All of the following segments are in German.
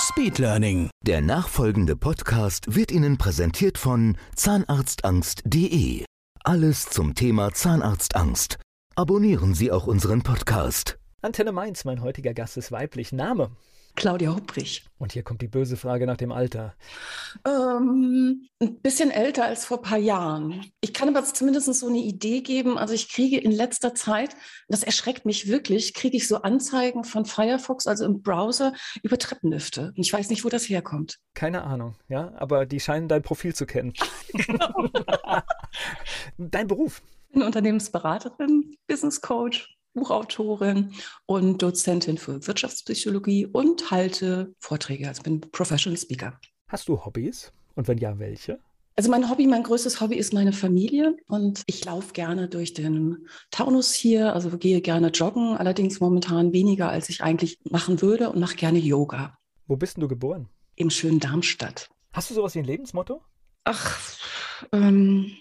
Speedlearning. Der nachfolgende Podcast wird Ihnen präsentiert von zahnarztangst.de. Alles zum Thema Zahnarztangst. Abonnieren Sie auch unseren Podcast. Antenne Mainz, mein heutiger Gast ist weiblich. Name? Claudia Hupprich. Und hier kommt die böse Frage nach dem Alter. Ähm, ein bisschen älter als vor ein paar Jahren. Ich kann aber zumindest so eine Idee geben. Also ich kriege in letzter Zeit, das erschreckt mich wirklich, kriege ich so Anzeigen von Firefox, also im Browser, über Treppenlifte. Und ich weiß nicht, wo das herkommt. Keine Ahnung, ja, aber die scheinen dein Profil zu kennen. Dein Beruf? Ich bin Unternehmensberaterin, Business Coach, Buchautorin und Dozentin für Wirtschaftspsychologie und halte Vorträge. Also bin Professional Speaker. Hast du Hobbys? Und wenn ja, welche? Also mein Hobby, mein größtes Hobby ist meine Familie und ich laufe gerne durch den Taunus hier, also gehe gerne joggen, allerdings momentan weniger, als ich eigentlich machen würde und mache gerne Yoga. Wo bist denn du geboren? Im schönen Darmstadt. Hast du sowas wie ein Lebensmotto? Ach, ähm,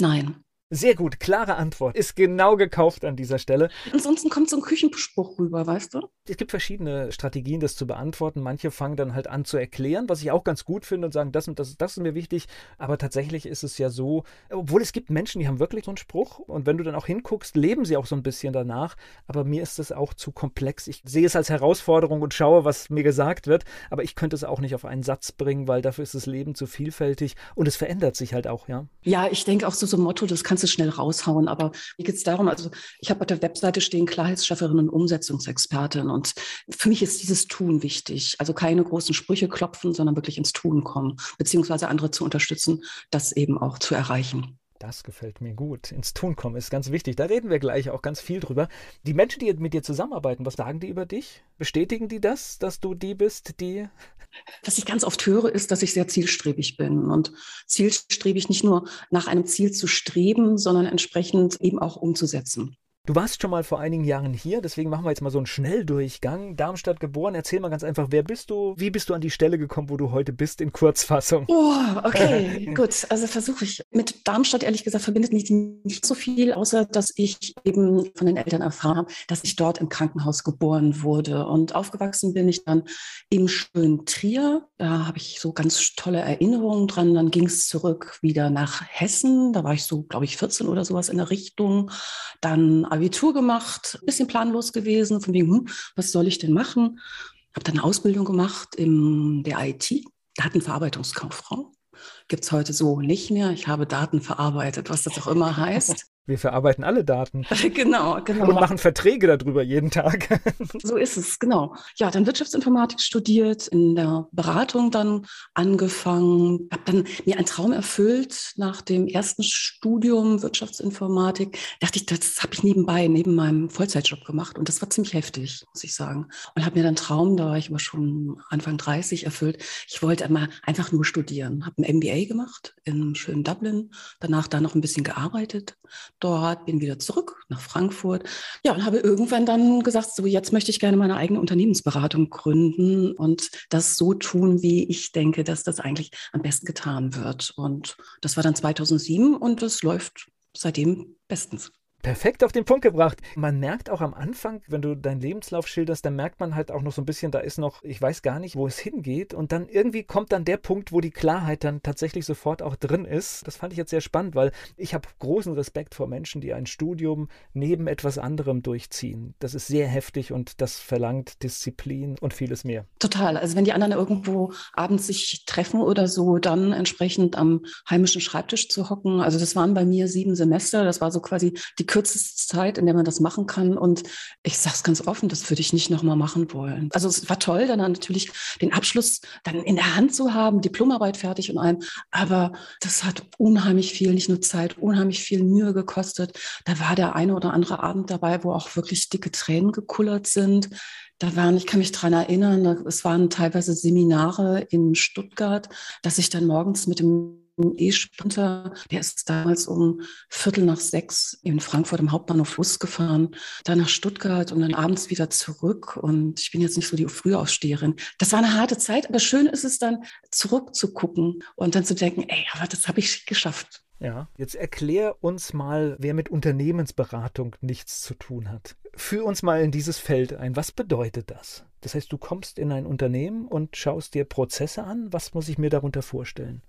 nein. Sehr gut, klare Antwort. Ist genau gekauft an dieser Stelle. Ansonsten kommt so ein Küchenspruch rüber, weißt du? Es gibt verschiedene Strategien, das zu beantworten. Manche fangen dann halt an zu erklären, was ich auch ganz gut finde und sagen, das und das, das ist mir wichtig. Aber tatsächlich ist es ja so, obwohl es gibt Menschen, die haben wirklich so einen Spruch und wenn du dann auch hinguckst, leben sie auch so ein bisschen danach. Aber mir ist das auch zu komplex. Ich sehe es als Herausforderung und schaue, was mir gesagt wird. Aber ich könnte es auch nicht auf einen Satz bringen, weil dafür ist das Leben zu vielfältig und es verändert sich halt auch, ja. Ja, ich denke auch so, so ein Motto, das kannst du schnell raushauen. Aber mir geht es darum, also ich habe auf der Webseite stehen Klarheitsschafferin und Umsetzungsexpertin. Und für mich ist dieses Tun wichtig. Also keine großen Sprüche klopfen, sondern wirklich ins Tun kommen, beziehungsweise andere zu unterstützen, das eben auch zu erreichen. Das gefällt mir gut. Ins Tun kommen ist ganz wichtig. Da reden wir gleich auch ganz viel drüber. Die Menschen, die mit dir zusammenarbeiten, was sagen die über dich? Bestätigen die das, dass du die bist, die. Was ich ganz oft höre, ist, dass ich sehr zielstrebig bin. Und zielstrebig nicht nur nach einem Ziel zu streben, sondern entsprechend eben auch umzusetzen. Du warst schon mal vor einigen Jahren hier, deswegen machen wir jetzt mal so einen Schnelldurchgang. Darmstadt geboren, erzähl mal ganz einfach, wer bist du? Wie bist du an die Stelle gekommen, wo du heute bist, in Kurzfassung? Oh, okay, gut. Also versuche ich. Mit Darmstadt, ehrlich gesagt, verbindet mich nicht so viel, außer dass ich eben von den Eltern erfahren habe, dass ich dort im Krankenhaus geboren wurde. Und aufgewachsen bin ich dann im schönen Trier. Da habe ich so ganz tolle Erinnerungen dran. Dann ging es zurück wieder nach Hessen. Da war ich so, glaube ich, 14 oder sowas in der Richtung. Dann Abitur gemacht, bisschen planlos gewesen, von wegen, hm, was soll ich denn machen? Habe dann eine Ausbildung gemacht in der IT, Datenverarbeitungskauffrau. Gibt es heute so nicht mehr. Ich habe Daten verarbeitet, was das auch immer heißt. Wir verarbeiten alle Daten. genau, genau. Und machen Verträge darüber jeden Tag. so ist es, genau. Ja, dann Wirtschaftsinformatik studiert, in der Beratung dann angefangen, habe dann mir einen Traum erfüllt nach dem ersten Studium Wirtschaftsinformatik. Dachte ich, das habe ich nebenbei, neben meinem Vollzeitjob gemacht und das war ziemlich heftig, muss ich sagen. Und habe mir dann Traum, da war ich aber schon Anfang 30 erfüllt. Ich wollte einmal einfach nur studieren, habe ein MBA gemacht in schönen Dublin, danach da noch ein bisschen gearbeitet dort, bin wieder zurück nach Frankfurt. Ja, und habe irgendwann dann gesagt, so jetzt möchte ich gerne meine eigene Unternehmensberatung gründen und das so tun, wie ich denke, dass das eigentlich am besten getan wird. Und das war dann 2007 und es läuft seitdem bestens perfekt auf den Punkt gebracht. Man merkt auch am Anfang, wenn du deinen Lebenslauf schilderst, dann merkt man halt auch noch so ein bisschen, da ist noch, ich weiß gar nicht, wo es hingeht. Und dann irgendwie kommt dann der Punkt, wo die Klarheit dann tatsächlich sofort auch drin ist. Das fand ich jetzt sehr spannend, weil ich habe großen Respekt vor Menschen, die ein Studium neben etwas anderem durchziehen. Das ist sehr heftig und das verlangt Disziplin und vieles mehr. Total. Also wenn die anderen irgendwo abends sich treffen oder so, dann entsprechend am heimischen Schreibtisch zu hocken. Also das waren bei mir sieben Semester. Das war so quasi die kürzeste Zeit, in der man das machen kann. Und ich sage es ganz offen, das würde ich nicht nochmal machen wollen. Also es war toll, dann natürlich den Abschluss dann in der Hand zu haben, Diplomarbeit fertig und allem. Aber das hat unheimlich viel, nicht nur Zeit, unheimlich viel Mühe gekostet. Da war der eine oder andere Abend dabei, wo auch wirklich dicke Tränen gekullert sind Da waren, ich kann mich dran erinnern, es waren teilweise Seminare in Stuttgart, dass ich dann morgens mit dem E-Sprinter, der ist damals um Viertel nach sechs in Frankfurt im Hauptbahnhof losgefahren, dann nach Stuttgart und dann abends wieder zurück. Und ich bin jetzt nicht so die Frühaufsteherin. Das war eine harte Zeit, aber schön ist es dann, zurückzugucken und dann zu denken, ey, aber das habe ich geschafft. Ja, jetzt erklär uns mal, wer mit Unternehmensberatung nichts zu tun hat. Führ uns mal in dieses Feld ein. Was bedeutet das? Das heißt, du kommst in ein Unternehmen und schaust dir Prozesse an. Was muss ich mir darunter vorstellen?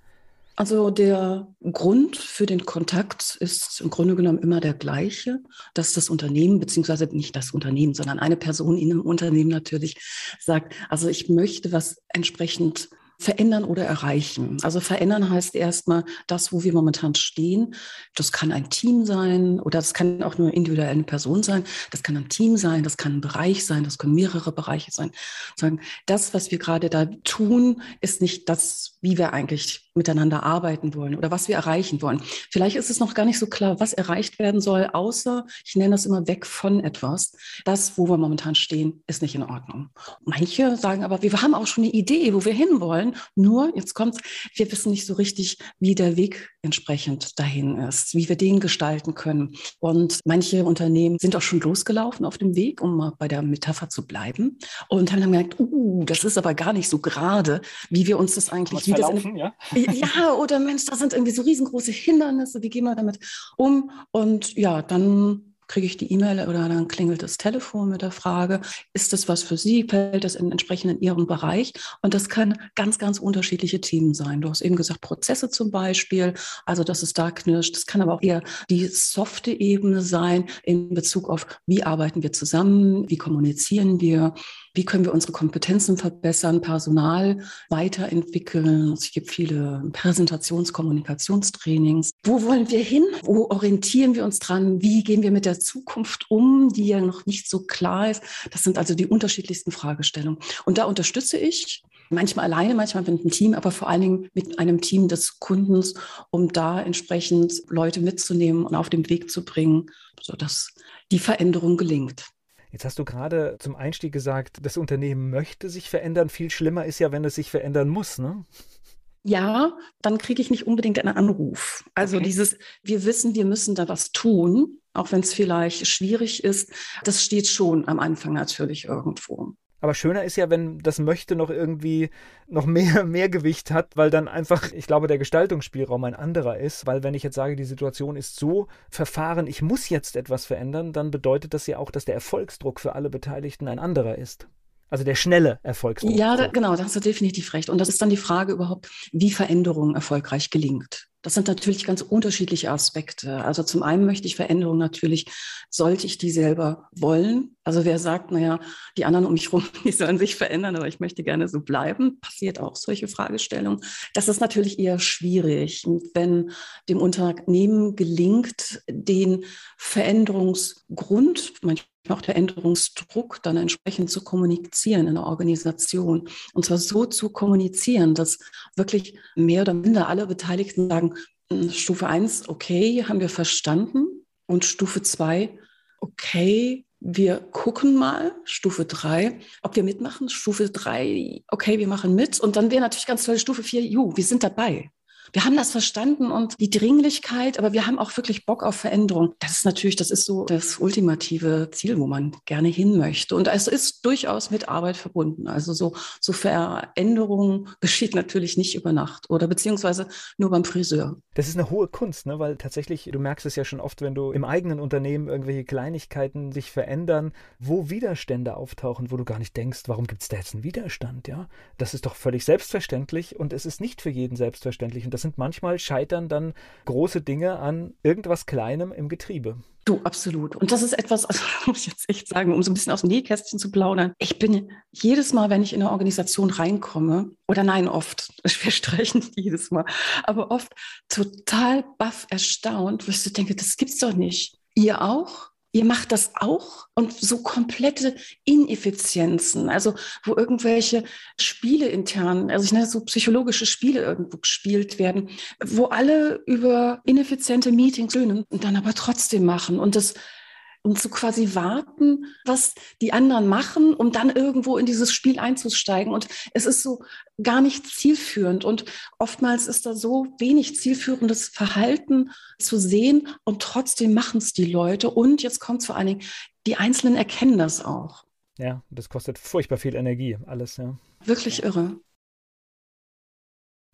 Also der Grund für den Kontakt ist im Grunde genommen immer der gleiche, dass das Unternehmen, beziehungsweise nicht das Unternehmen, sondern eine Person in einem Unternehmen natürlich sagt, also ich möchte was entsprechend verändern oder erreichen. Also verändern heißt erstmal das, wo wir momentan stehen. Das kann ein Team sein oder das kann auch nur individuell eine Person sein. Das kann ein Team sein, das kann ein Bereich sein, das können mehrere Bereiche sein. Sagen, das, was wir gerade da tun, ist nicht das, wie wir eigentlich miteinander arbeiten wollen oder was wir erreichen wollen. Vielleicht ist es noch gar nicht so klar, was erreicht werden soll, außer, ich nenne das immer weg von etwas. Das, wo wir momentan stehen, ist nicht in Ordnung. Manche sagen aber, wir haben auch schon eine Idee, wo wir hinwollen wollen. Nur, jetzt kommt's, wir wissen nicht so richtig, wie der Weg entsprechend dahin ist, wie wir den gestalten können. Und manche Unternehmen sind auch schon losgelaufen auf dem Weg, um mal bei der Metapher zu bleiben, und haben dann gemerkt, uh, das ist aber gar nicht so gerade, wie wir uns das eigentlich, wie das in, ja? ja, oder Mensch, da sind irgendwie so riesengroße Hindernisse, wie gehen wir damit um? Und ja, dann kriege ich die E-Mail oder dann klingelt das Telefon mit der Frage, ist das was für Sie? Fällt das in, entsprechend in Ihrem Bereich? Und das kann ganz, ganz unterschiedliche Themen sein. Du hast eben gesagt, Prozesse zum Beispiel, also dass es da knirscht. Das kann aber auch eher die softe Ebene sein in Bezug auf, wie arbeiten wir zusammen, wie kommunizieren wir, wie können wir unsere Kompetenzen verbessern, Personal weiterentwickeln. Es gibt viele Präsentations-, Kommunikationstrainings. Wo wollen wir hin? Wo orientieren wir uns dran? Wie gehen wir mit der Zukunft um, die ja noch nicht so klar ist? Das sind also die unterschiedlichsten Fragestellungen. Und da unterstütze ich manchmal alleine, manchmal mit einem Team, aber vor allen Dingen mit einem Team des Kundens, um da entsprechend Leute mitzunehmen und auf den Weg zu bringen, sodass die Veränderung gelingt. Jetzt hast du gerade zum Einstieg gesagt, das Unternehmen möchte sich verändern. Viel schlimmer ist ja, wenn es sich verändern muss, ne? Ja, dann kriege ich nicht unbedingt einen Anruf. Also okay. dieses, wir wissen, wir müssen da was tun, auch wenn es vielleicht schwierig ist, das steht schon am Anfang natürlich irgendwo. Aber schöner ist ja, wenn das Möchte noch irgendwie noch mehr, mehr Gewicht hat, weil dann einfach, ich glaube, der Gestaltungsspielraum ein anderer ist. Weil wenn ich jetzt sage, die Situation ist so verfahren, ich muss jetzt etwas verändern, dann bedeutet das ja auch, dass der Erfolgsdruck für alle Beteiligten ein anderer ist. Also der schnelle Erfolgsdruck. Ja, da, genau, da hast du definitiv recht. Und das ist dann die Frage überhaupt, wie Veränderung erfolgreich gelingt. Das sind natürlich ganz unterschiedliche Aspekte. Also zum einen möchte ich Veränderung natürlich, sollte ich die selber wollen. Also wer sagt, naja, die anderen um mich herum, die sollen sich verändern, aber ich möchte gerne so bleiben, passiert auch solche Fragestellungen. Das ist natürlich eher schwierig, wenn dem Unternehmen gelingt, den Veränderungsgrund, manchmal auch der Änderungsdruck dann entsprechend zu kommunizieren in der Organisation. Und zwar so zu kommunizieren, dass wirklich mehr oder minder alle Beteiligten sagen, hm, Stufe 1, okay, haben wir verstanden. Und Stufe 2, okay, wir gucken mal. Stufe 3, ob wir mitmachen. Stufe 3, okay, wir machen mit. Und dann wäre natürlich ganz toll, Stufe 4, ju, wir sind dabei wir haben das verstanden und die Dringlichkeit, aber wir haben auch wirklich Bock auf Veränderung. Das ist natürlich, das ist so das ultimative Ziel, wo man gerne hin möchte. Und es ist durchaus mit Arbeit verbunden. Also so, so Veränderung geschieht natürlich nicht über Nacht oder beziehungsweise nur beim Friseur. Das ist eine hohe Kunst, ne? weil tatsächlich, du merkst es ja schon oft, wenn du im eigenen Unternehmen irgendwelche Kleinigkeiten sich verändern, wo Widerstände auftauchen, wo du gar nicht denkst, warum gibt es da jetzt einen Widerstand? Ja, das ist doch völlig selbstverständlich und es ist nicht für jeden selbstverständlich. Und das sind manchmal scheitern dann große Dinge an irgendwas Kleinem im Getriebe. Du, absolut. Und das ist etwas, also muss ich jetzt echt sagen, um so ein bisschen aus dem Nähkästchen zu plaudern. Ich bin jedes Mal, wenn ich in eine Organisation reinkomme, oder nein, oft, wir streichen nicht jedes Mal, aber oft total baff erstaunt, wo ich so denke, das gibt's doch nicht. Ihr auch? Ihr macht das auch? Und so komplette Ineffizienzen, also wo irgendwelche Spiele intern, also ich nenne so psychologische Spiele irgendwo gespielt werden, wo alle über ineffiziente Meetings löhnen und dann aber trotzdem machen und das und zu quasi warten, was die anderen machen, um dann irgendwo in dieses Spiel einzusteigen. Und es ist so gar nicht zielführend. Und oftmals ist da so wenig zielführendes Verhalten zu sehen und trotzdem machen es die Leute. Und jetzt kommt vor allen Dingen, die Einzelnen erkennen das auch. Ja, das kostet furchtbar viel Energie, alles, ja. Wirklich irre.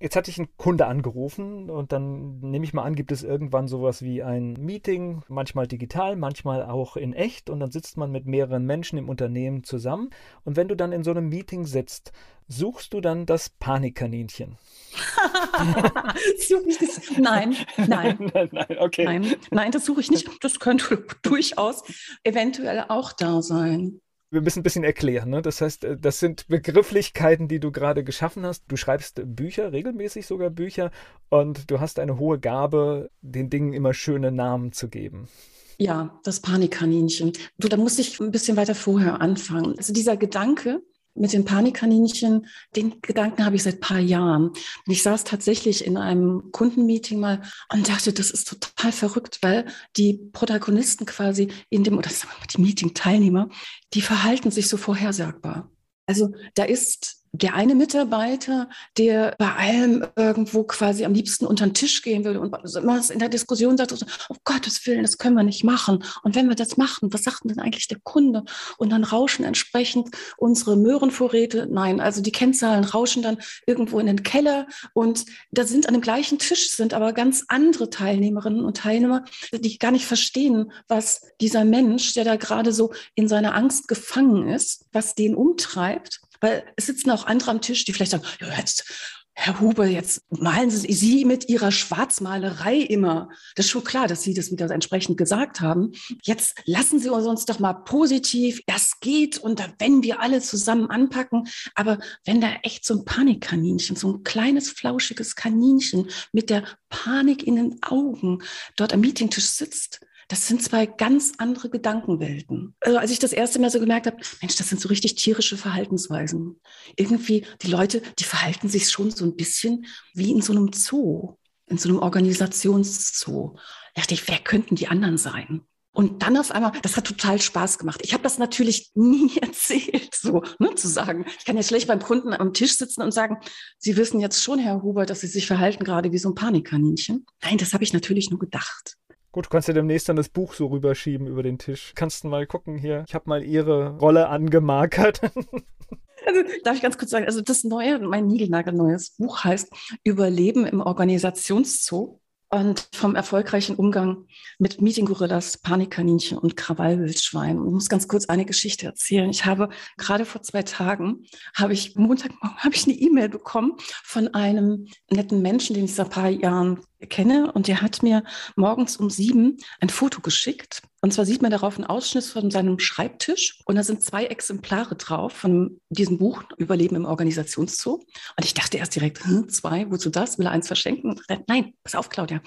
Jetzt hatte ich einen Kunde angerufen und dann nehme ich mal an, gibt es irgendwann sowas wie ein Meeting, manchmal digital, manchmal auch in echt und dann sitzt man mit mehreren Menschen im Unternehmen zusammen und wenn du dann in so einem Meeting sitzt, suchst du dann das Panikkaninchen? suche ich das? Nein, nein. nein, nein, okay. Nein, nein, das suche ich nicht. Das könnte durchaus eventuell auch da sein wir müssen ein bisschen erklären. Ne? Das heißt, äh, das sind Begrifflichkeiten, die du gerade geschaffen hast. Du schreibst Bücher, regelmäßig sogar Bücher, und du hast eine hohe Gabe, den Dingen immer schöne Namen zu geben. Ja, das Panikkaninchen. Du, da muss ich ein bisschen weiter vorher anfangen. Also dieser Gedanke, mit den Panikkaninchen, den Gedanken habe ich seit paar Jahren. Und ich saß tatsächlich in einem Kundenmeeting mal und dachte, das ist total verrückt, weil die Protagonisten quasi in dem, oder die Meeting-Teilnehmer, die verhalten sich so vorhersagbar. Also da ist der eine Mitarbeiter, der bei allem irgendwo quasi am liebsten unter den Tisch gehen würde und immer in der Diskussion sagt, oh Gottes Willen, das können wir nicht machen. Und wenn wir das machen, was sagt denn eigentlich der Kunde? Und dann rauschen entsprechend unsere Möhrenvorräte. Nein, also die Kennzahlen rauschen dann irgendwo in den Keller und da sind an dem gleichen Tisch sind aber ganz andere Teilnehmerinnen und Teilnehmer, die gar nicht verstehen, was dieser Mensch, der da gerade so in seiner Angst gefangen ist, was den umtreibt weil es sitzen auch andere am Tisch, die vielleicht sagen, jetzt, Herr Huber, jetzt malen Sie, Sie mit Ihrer Schwarzmalerei immer. Das ist schon klar, dass Sie das wieder entsprechend gesagt haben. Jetzt lassen Sie uns doch mal positiv, das geht und da, wenn wir alle zusammen anpacken. Aber wenn da echt so ein Panikkaninchen, so ein kleines, flauschiges Kaninchen mit der Panik in den Augen dort am Meetingtisch sitzt, das sind zwei ganz andere Gedankenwelten. Also als ich das erste Mal so gemerkt habe, Mensch, das sind so richtig tierische Verhaltensweisen. Irgendwie, die Leute, die verhalten sich schon so ein bisschen wie in so einem Zoo, in so einem Organisationszoo. Da dachte ich, wer könnten die anderen sein? Und dann auf einmal, das hat total Spaß gemacht. Ich habe das natürlich nie erzählt, so ne, zu sagen. Ich kann ja schlecht beim Kunden am Tisch sitzen und sagen, Sie wissen jetzt schon, Herr Huber, dass Sie sich verhalten gerade wie so ein Panikkaninchen. Nein, das habe ich natürlich nur gedacht. Gut, du kannst ja demnächst dann das Buch so rüberschieben über den Tisch. Kannst du mal gucken hier. Ich habe mal ihre Rolle angemarkert. Also darf ich ganz kurz sagen, also das neue, mein niegelnagelneues Buch heißt Überleben im Organisationszoo und vom erfolgreichen Umgang mit Meeting-Gorillas, Panikkaninchen und Krawallwildschweinen. Ich muss ganz kurz eine Geschichte erzählen. Ich habe gerade vor zwei Tagen, habe ich Montagmorgen, habe ich eine E-Mail bekommen von einem netten Menschen, den ich seit ein paar Jahren kenne und der hat mir morgens um sieben ein Foto geschickt. Und zwar sieht man darauf einen Ausschnitt von seinem Schreibtisch und da sind zwei Exemplare drauf von diesem Buch Überleben im Organisationszoo. Und ich dachte erst direkt, hm, zwei, wozu das? Will er eins verschenken? Nein, pass auf, Claudia.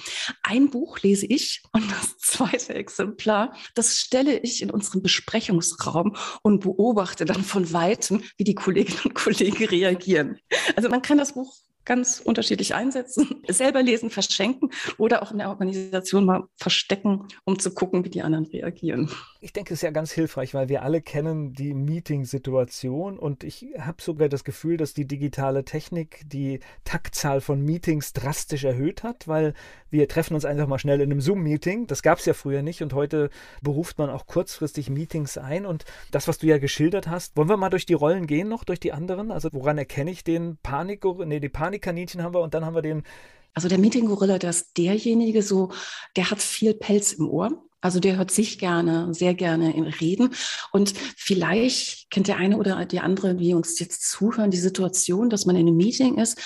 Ein Buch lese ich und das zweite Exemplar, das stelle ich in unseren Besprechungsraum und beobachte dann von weitem, wie die Kolleginnen und Kollegen reagieren. Also man kann das Buch ganz unterschiedlich einsetzen, selber lesen, verschenken oder auch in der Organisation mal verstecken, um zu gucken, wie die anderen reagieren. Ich denke, es ist ja ganz hilfreich, weil wir alle kennen die Meeting-Situation und ich habe sogar das Gefühl, dass die digitale Technik die Taktzahl von Meetings drastisch erhöht hat, weil wir treffen uns einfach mal schnell in einem Zoom-Meeting. Das gab es ja früher nicht und heute beruft man auch kurzfristig Meetings ein und das, was du ja geschildert hast, wollen wir mal durch die Rollen gehen noch, durch die anderen? Also woran erkenne ich den Panik, nee, die Panik Panikkaninchen haben wir und dann haben wir den. Also der Meeting-Gorilla, der ist derjenige so, der hat viel Pelz im Ohr. Also der hört sich gerne, sehr gerne Reden. Und vielleicht kennt der eine oder die andere, wie uns jetzt zuhören, die Situation, dass man in einem Meeting ist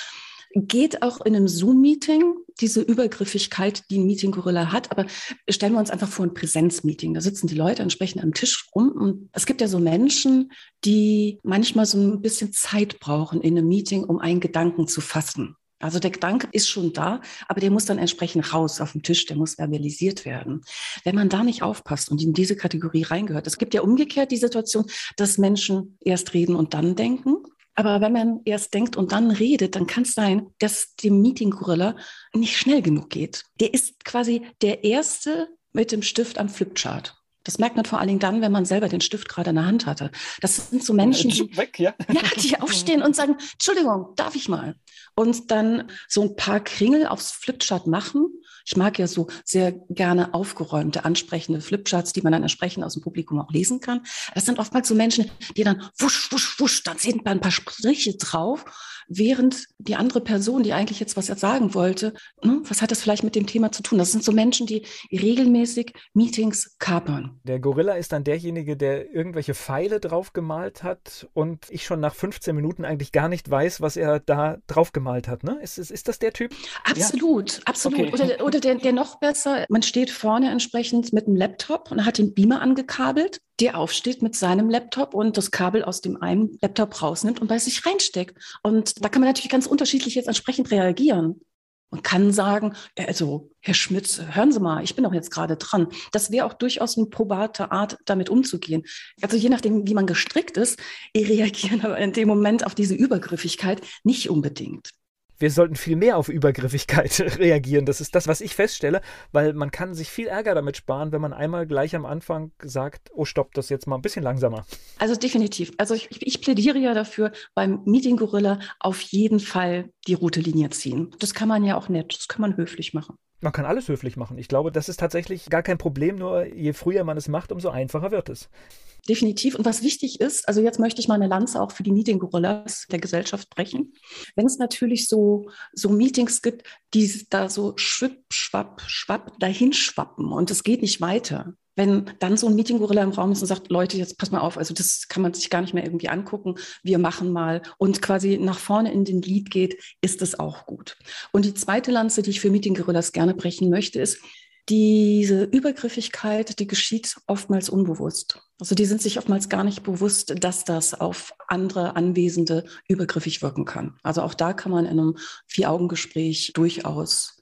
geht auch in einem Zoom-Meeting diese Übergriffigkeit, die ein Meeting-Gorilla hat. Aber stellen wir uns einfach vor ein Präsenzmeeting. Da sitzen die Leute entsprechend am Tisch rum. Und es gibt ja so Menschen, die manchmal so ein bisschen Zeit brauchen in einem Meeting, um einen Gedanken zu fassen. Also der Gedanke ist schon da, aber der muss dann entsprechend raus auf den Tisch, der muss verbalisiert werden. Wenn man da nicht aufpasst und in diese Kategorie reingehört, es gibt ja umgekehrt die Situation, dass Menschen erst reden und dann denken. Aber wenn man erst denkt und dann redet, dann kann es sein, dass dem Meeting-Gorilla nicht schnell genug geht. Der ist quasi der Erste mit dem Stift am Flipchart. Das merkt man vor allen Dingen dann, wenn man selber den Stift gerade in der Hand hatte. Das sind so Menschen, die, Weg, ja? ja, die aufstehen und sagen, Entschuldigung, darf ich mal? Und dann so ein paar Kringel aufs Flipchart machen. Ich mag ja so sehr gerne aufgeräumte, ansprechende Flipcharts, die man dann entsprechend aus dem Publikum auch lesen kann. Das sind oftmals so Menschen, die dann wusch, wusch, wusch, dann sind ein paar Striche drauf während die andere Person, die eigentlich jetzt was sagen wollte, ne, was hat das vielleicht mit dem Thema zu tun? Das sind so Menschen, die regelmäßig Meetings kapern. Der Gorilla ist dann derjenige, der irgendwelche Pfeile draufgemalt hat und ich schon nach 15 Minuten eigentlich gar nicht weiß, was er da draufgemalt hat. Ne? Ist, ist, ist das der Typ? Absolut, ja. absolut. Okay. Oder, oder der, der noch besser, man steht vorne entsprechend mit einem Laptop und hat den Beamer angekabelt der aufsteht mit seinem Laptop und das Kabel aus dem einen Laptop rausnimmt und bei sich reinsteckt. Und da kann man natürlich ganz unterschiedlich jetzt entsprechend reagieren. Man kann sagen, also Herr Schmitz, hören Sie mal, ich bin doch jetzt gerade dran. Das wäre auch durchaus eine probate Art, damit umzugehen. Also je nachdem, wie man gestrickt ist, reagieren aber in dem Moment auf diese Übergriffigkeit nicht unbedingt wir sollten viel mehr auf Übergriffigkeit reagieren. Das ist das, was ich feststelle, weil man kann sich viel Ärger damit sparen, wenn man einmal gleich am Anfang sagt, oh stopp, das jetzt mal ein bisschen langsamer. Also definitiv. Also ich, ich plädiere ja dafür, beim Meeting Gorilla auf jeden Fall die rote Linie ziehen. Das kann man ja auch nett, das kann man höflich machen. Man kann alles höflich machen. Ich glaube, das ist tatsächlich gar kein Problem, nur je früher man es macht, umso einfacher wird es. Definitiv. Und was wichtig ist, also jetzt möchte ich mal eine Lanze auch für die Meeting-Gorillas der Gesellschaft brechen. Wenn es natürlich so, so Meetings gibt, die da so schwipp, schwapp, schwapp dahin schwappen und es geht nicht weiter, wenn dann so ein Meeting-Gorilla im Raum ist und sagt, Leute, jetzt pass mal auf, also das kann man sich gar nicht mehr irgendwie angucken, wir machen mal und quasi nach vorne in den Lied geht, ist es auch gut. Und die zweite Lanze, die ich für Meeting-Gorillas gerne brechen möchte, ist, diese Übergriffigkeit, die geschieht oftmals unbewusst. Also die sind sich oftmals gar nicht bewusst, dass das auf andere Anwesende übergriffig wirken kann. Also auch da kann man in einem Vier-Augen-Gespräch durchaus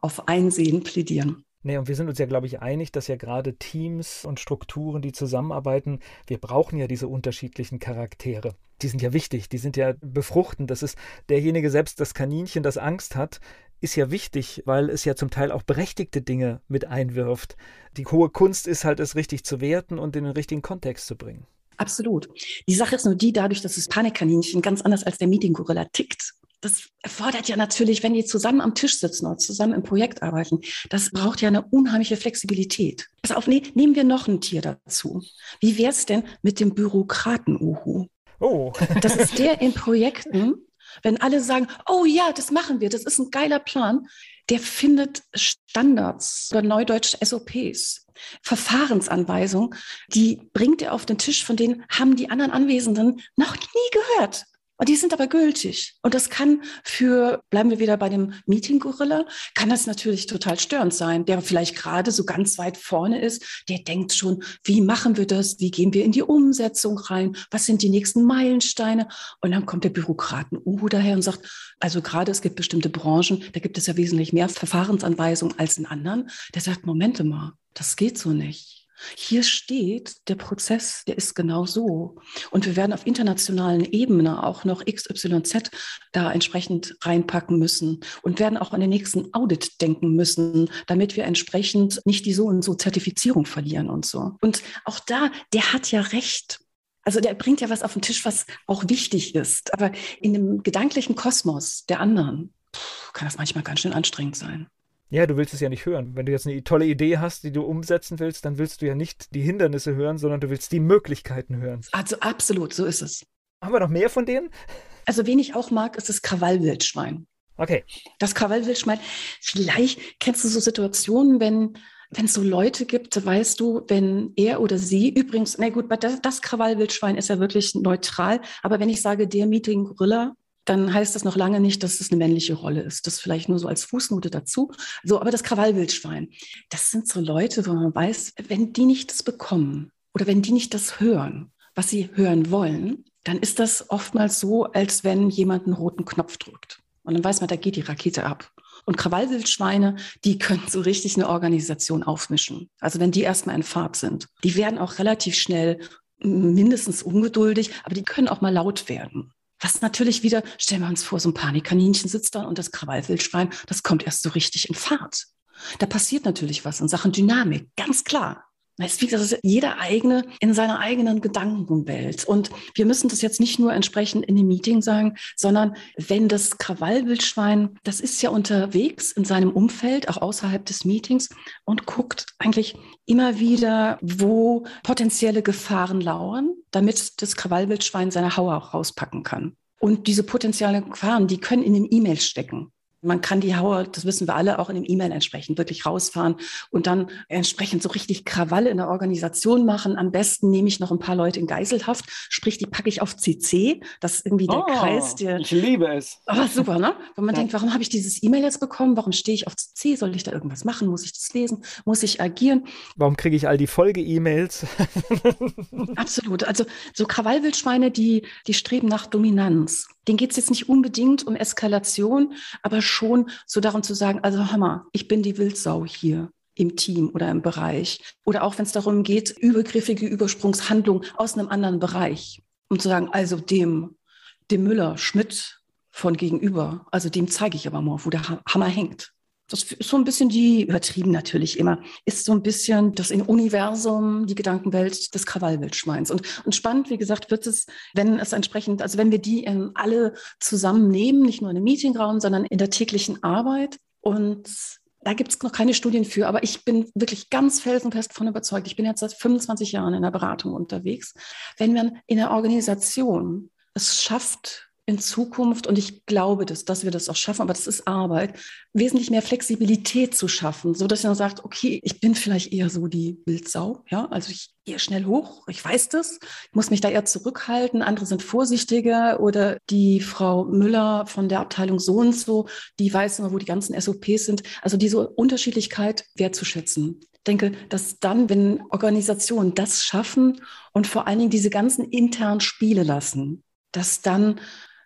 auf Einsehen plädieren. Nee, und wir sind uns ja, glaube ich, einig, dass ja gerade Teams und Strukturen, die zusammenarbeiten, wir brauchen ja diese unterschiedlichen Charaktere. Die sind ja wichtig, die sind ja befruchtend. Das ist derjenige selbst, das Kaninchen, das Angst hat, ist ja wichtig, weil es ja zum Teil auch berechtigte Dinge mit einwirft. Die hohe Kunst ist halt, es richtig zu werten und in den richtigen Kontext zu bringen. Absolut. Die Sache ist nur die, dadurch, dass das Panikkaninchen ganz anders als der Meeting-Gorilla tickt, das erfordert ja natürlich, wenn die zusammen am Tisch sitzen oder zusammen im Projekt arbeiten, das braucht ja eine unheimliche Flexibilität. Pass auf, nee, nehmen wir noch ein Tier dazu. Wie wäre es denn mit dem Bürokraten-Uhu? Oh. Das ist der in Projekten, wenn alle sagen, oh ja, das machen wir, das ist ein geiler Plan, der findet Standards oder Neudeutsch SOPs. Verfahrensanweisungen, die bringt er auf den Tisch, von denen haben die anderen Anwesenden noch nie gehört. Und die sind aber gültig. Und das kann für, bleiben wir wieder bei dem Meeting-Gorilla, kann das natürlich total störend sein, der vielleicht gerade so ganz weit vorne ist, der denkt schon, wie machen wir das? Wie gehen wir in die Umsetzung rein? Was sind die nächsten Meilensteine? Und dann kommt der Bürokraten Uhu daher und sagt, also gerade es gibt bestimmte Branchen, da gibt es ja wesentlich mehr Verfahrensanweisungen als in anderen. Der sagt, Momente mal, das geht so nicht. Hier steht, der Prozess, der ist genau so. Und wir werden auf internationalen Ebene auch noch XYZ da entsprechend reinpacken müssen und werden auch an den nächsten Audit denken müssen, damit wir entsprechend nicht die so und so Zertifizierung verlieren und so. Und auch da, der hat ja recht. Also der bringt ja was auf den Tisch, was auch wichtig ist. Aber in dem gedanklichen Kosmos der anderen kann das manchmal ganz schön anstrengend sein. Ja, du willst es ja nicht hören. Wenn du jetzt eine tolle Idee hast, die du umsetzen willst, dann willst du ja nicht die Hindernisse hören, sondern du willst die Möglichkeiten hören. Also absolut, so ist es. Haben wir noch mehr von denen? Also wen ich auch mag, ist das Krawallwildschwein. Okay. Das Krawallwildschwein. Vielleicht kennst du so Situationen, wenn wenn es so Leute gibt, weißt du, wenn er oder sie übrigens, na gut, das, das Krawallwildschwein ist ja wirklich neutral, aber wenn ich sage, der Meeting Gorilla, dann heißt das noch lange nicht, dass es eine männliche Rolle ist. Das vielleicht nur so als Fußnote dazu. So, aber das Krawallwildschwein, das sind so Leute, wo man weiß, wenn die nicht das bekommen oder wenn die nicht das hören, was sie hören wollen, dann ist das oftmals so, als wenn jemand einen roten Knopf drückt. Und dann weiß man, da geht die Rakete ab. Und Krawallwildschweine, die können so richtig eine Organisation aufmischen. Also wenn die erstmal in Fahrt sind. Die werden auch relativ schnell mindestens ungeduldig, aber die können auch mal laut werden. Was natürlich wieder, stellen wir uns vor, so ein Panikkaninchen sitzt da und das Krawallwildschwein, das kommt erst so richtig in Fahrt. Da passiert natürlich was in Sachen Dynamik, ganz klar. Es ist jeder eigene in seiner eigenen Gedankenwelt. Und wir müssen das jetzt nicht nur entsprechend in dem Meeting sagen, sondern wenn das Krawallwildschwein, das ist ja unterwegs in seinem Umfeld, auch außerhalb des Meetings und guckt eigentlich immer wieder, wo potenzielle Gefahren lauern, damit das Krawallwildschwein seine Haue auch rauspacken kann. Und diese potenziellen Gefahren, die können in den E-Mails stecken. Man kann die Hauer, das wissen wir alle, auch in dem E-Mail entsprechend wirklich rausfahren und dann entsprechend so richtig Krawalle in der Organisation machen. Am besten nehme ich noch ein paar Leute in Geiselhaft, sprich, die packe ich auf CC. Das ist irgendwie der oh, Kreis, der. Ich liebe es. Aber super, ne? Wenn man ja. denkt, warum habe ich dieses E-Mail jetzt bekommen? Warum stehe ich auf CC? Soll ich da irgendwas machen? Muss ich das lesen? Muss ich agieren? Warum kriege ich all die Folge-E-Mails? Absolut. Also so Krawallwildschweine, die, die streben nach Dominanz denen geht es jetzt nicht unbedingt um Eskalation, aber schon so darum zu sagen, also Hammer, ich bin die Wildsau hier im Team oder im Bereich. Oder auch wenn es darum geht, übergriffige Übersprungshandlungen aus einem anderen Bereich. Um zu sagen, also dem, dem Müller, Schmidt von gegenüber, also dem zeige ich aber mal, wo der Hammer hängt das ist so ein bisschen die, übertrieben natürlich immer, ist so ein bisschen das im Universum, die Gedankenwelt des Krawallwildschweins. Und, und spannend, wie gesagt, wird es, wenn es entsprechend, also wenn wir die ähm, alle zusammennehmen, nicht nur in einem Meetingraum, sondern in der täglichen Arbeit. Und da gibt es noch keine Studien für, aber ich bin wirklich ganz felsenfest davon überzeugt. Ich bin jetzt seit 25 Jahren in der Beratung unterwegs. Wenn man in der Organisation es schafft, in Zukunft, und ich glaube, dass, dass wir das auch schaffen, aber das ist Arbeit, wesentlich mehr Flexibilität zu schaffen, so dass man sagt, okay, ich bin vielleicht eher so die Wildsau, ja, also ich gehe schnell hoch, ich weiß das, ich muss mich da eher zurückhalten, andere sind vorsichtiger oder die Frau Müller von der Abteilung so und so, die weiß immer, wo die ganzen SOPs sind, also diese Unterschiedlichkeit wertzuschätzen. Ich denke, dass dann, wenn Organisationen das schaffen und vor allen Dingen diese ganzen internen Spiele lassen, dass dann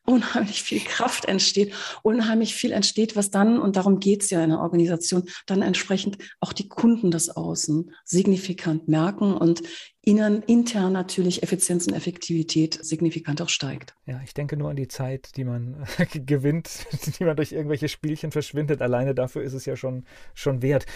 unheimlich viel Kraft entsteht, unheimlich viel entsteht, was dann, und darum geht es ja in der Organisation, dann entsprechend auch die Kunden des Außen signifikant merken und ihnen intern natürlich Effizienz und Effektivität signifikant auch steigt. Ja, ich denke nur an die Zeit, die man gewinnt, die man durch irgendwelche Spielchen verschwindet. Alleine dafür ist es ja schon, schon wert.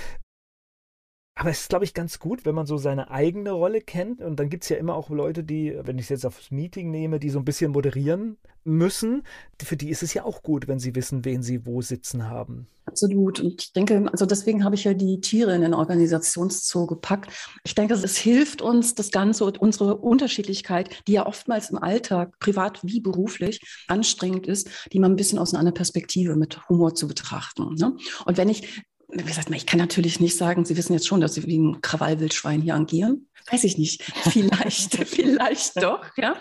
Aber es ist, glaube ich, ganz gut, wenn man so seine eigene Rolle kennt. Und dann gibt es ja immer auch Leute, die, wenn ich es jetzt aufs Meeting nehme, die so ein bisschen moderieren müssen. Für die ist es ja auch gut, wenn sie wissen, wen sie wo sitzen haben. Absolut. Und ich denke, also deswegen habe ich ja die Tiere in den Organisationszoo gepackt. Ich denke, es hilft uns, das Ganze und unsere Unterschiedlichkeit, die ja oftmals im Alltag, privat wie beruflich, anstrengend ist, die mal ein bisschen aus einer anderen Perspektive mit Humor zu betrachten. Ne? Und wenn ich wie gesagt, ich kann natürlich nicht sagen, Sie wissen jetzt schon, dass Sie wie ein Krawallwildschwein hier agieren. Weiß ich nicht. Vielleicht, vielleicht doch, ja.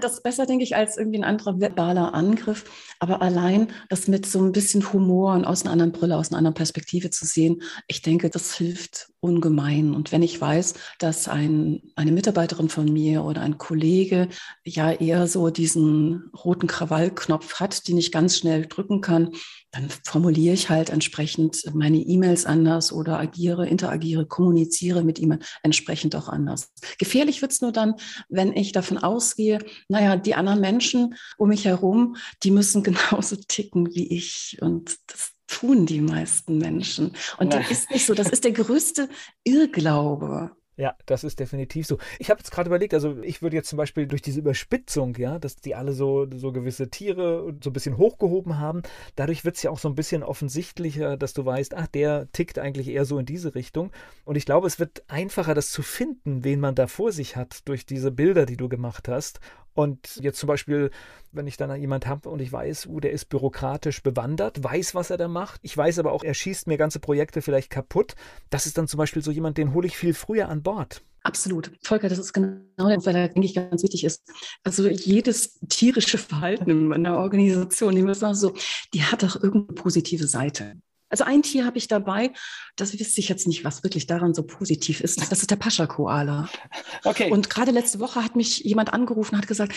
Das ist besser, denke ich, als irgendwie ein anderer verbaler Angriff. Aber allein das mit so ein bisschen Humor und aus einer anderen Brille, aus einer anderen Perspektive zu sehen, ich denke, das hilft ungemein. Und wenn ich weiß, dass ein, eine Mitarbeiterin von mir oder ein Kollege ja eher so diesen roten Krawallknopf hat, den ich ganz schnell drücken kann, dann formuliere ich halt entsprechend meine E-Mails anders oder agiere, interagiere, kommuniziere mit ihm entsprechend auch anders. Gefährlich wird es nur dann, wenn ich davon ausgehe, naja, die anderen Menschen um mich herum, die müssen genauso ticken wie ich. Und das tun die meisten Menschen. Und das ist nicht so. Das ist der größte Irrglaube. Ja, das ist definitiv so. Ich habe jetzt gerade überlegt, also ich würde jetzt zum Beispiel durch diese Überspitzung, ja, dass die alle so, so gewisse Tiere so ein bisschen hochgehoben haben, dadurch wird es ja auch so ein bisschen offensichtlicher, dass du weißt, ach, der tickt eigentlich eher so in diese Richtung. Und ich glaube, es wird einfacher, das zu finden, wen man da vor sich hat, durch diese Bilder, die du gemacht hast. Und jetzt zum Beispiel, wenn ich dann jemand habe und ich weiß, uh, der ist bürokratisch bewandert, weiß, was er da macht. Ich weiß aber auch, er schießt mir ganze Projekte vielleicht kaputt. Das ist dann zum Beispiel so jemand, den hole ich viel früher an Bord. Absolut. Volker, das ist genau der, weil da denke ich ganz wichtig ist. Also jedes tierische Verhalten in einer Organisation, die so, die hat auch irgendeine positive Seite. Also ein Tier habe ich dabei, das wüsste ich jetzt nicht, was wirklich daran so positiv ist. Das ist der Pascha-Koala. Okay. Und gerade letzte Woche hat mich jemand angerufen und hat gesagt,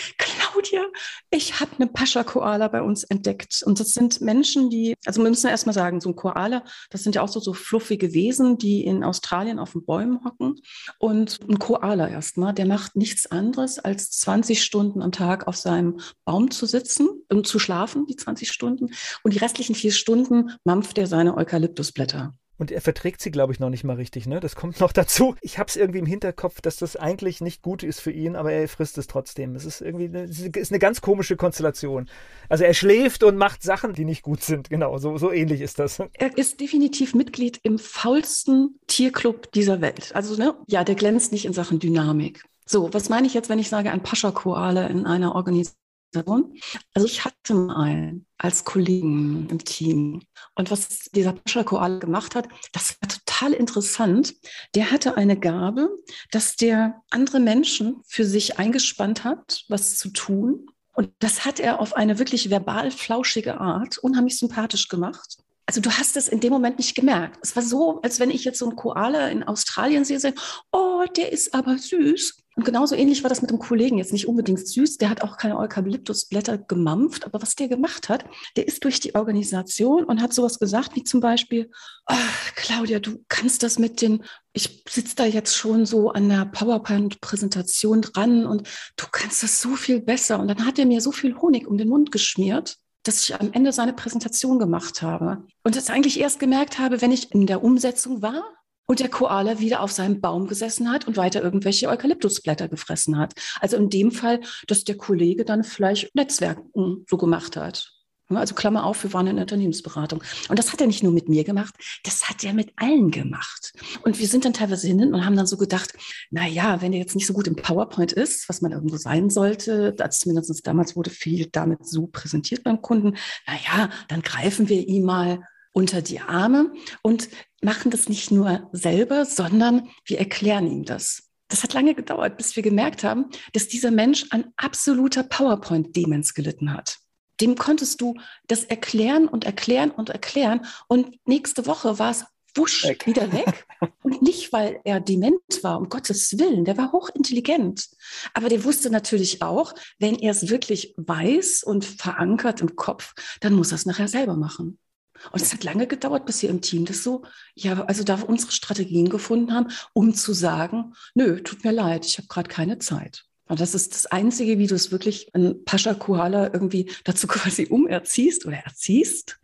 Claudia, ich habe einen Pascha-Koala bei uns entdeckt. Und das sind Menschen, die, also wir müssen ja erstmal sagen, so ein Koala, das sind ja auch so, so fluffige Wesen, die in Australien auf den Bäumen hocken. Und ein Koala erstmal, der macht nichts anderes, als 20 Stunden am Tag auf seinem Baum zu sitzen und zu schlafen, die 20 Stunden. Und die restlichen vier Stunden mampft er seine Eukalyptusblätter. Und er verträgt sie, glaube ich, noch nicht mal richtig, ne? Das kommt noch dazu. Ich habe es irgendwie im Hinterkopf, dass das eigentlich nicht gut ist für ihn, aber er frisst es trotzdem. Es ist irgendwie eine, ist eine ganz komische Konstellation. Also er schläft und macht Sachen, die nicht gut sind. Genau, so, so ähnlich ist das. Er ist definitiv Mitglied im faulsten Tierclub dieser Welt. Also, ne, ja, der glänzt nicht in Sachen Dynamik. So, was meine ich jetzt, wenn ich sage, ein Pascha-Koale in einer Organisation? Also ich hatte einen als Kollegen im Team. Und was dieser Pascha Koala gemacht hat, das war total interessant. Der hatte eine Gabe, dass der andere Menschen für sich eingespannt hat, was zu tun. Und das hat er auf eine wirklich verbal flauschige Art unheimlich sympathisch gemacht. Also du hast es in dem Moment nicht gemerkt. Es war so, als wenn ich jetzt so einen Koala in Australien sehe, sage, oh, der ist aber süß. Und genauso ähnlich war das mit dem Kollegen, jetzt nicht unbedingt süß, der hat auch keine Eukalyptusblätter gemampft, aber was der gemacht hat, der ist durch die Organisation und hat sowas gesagt, wie zum Beispiel, oh, Claudia, du kannst das mit den, ich sitze da jetzt schon so an der PowerPoint-Präsentation dran und du kannst das so viel besser. Und dann hat er mir so viel Honig um den Mund geschmiert, dass ich am Ende seine Präsentation gemacht habe. Und das eigentlich erst gemerkt habe, wenn ich in der Umsetzung war und der Koala wieder auf seinem Baum gesessen hat und weiter irgendwelche Eukalyptusblätter gefressen hat. Also in dem Fall, dass der Kollege dann vielleicht Netzwerken so gemacht hat. Also Klammer auf, wir waren in der Unternehmensberatung. Und das hat er nicht nur mit mir gemacht, das hat er mit allen gemacht. Und wir sind dann teilweise hin und haben dann so gedacht, na ja, wenn er jetzt nicht so gut im PowerPoint ist, was man irgendwo sein sollte, also zumindest damals wurde viel damit so präsentiert beim Kunden, na ja, dann greifen wir ihm mal unter die Arme und machen das nicht nur selber, sondern wir erklären ihm das. Das hat lange gedauert, bis wir gemerkt haben, dass dieser Mensch an absoluter PowerPoint-Demenz gelitten hat. Dem konntest du das erklären und erklären und erklären. Und nächste Woche war es wusch weg. wieder weg. Und nicht, weil er dement war, um Gottes Willen, der war hochintelligent. Aber der wusste natürlich auch, wenn er es wirklich weiß und verankert im Kopf, dann muss er es nachher selber machen. Und es hat lange gedauert, bis wir im Team das so, ja, also da unsere Strategien gefunden haben, um zu sagen, nö, tut mir leid, ich habe gerade keine Zeit. Und das ist das Einzige, wie du es wirklich an Pascha Koala irgendwie dazu quasi umerziehst oder erziehst,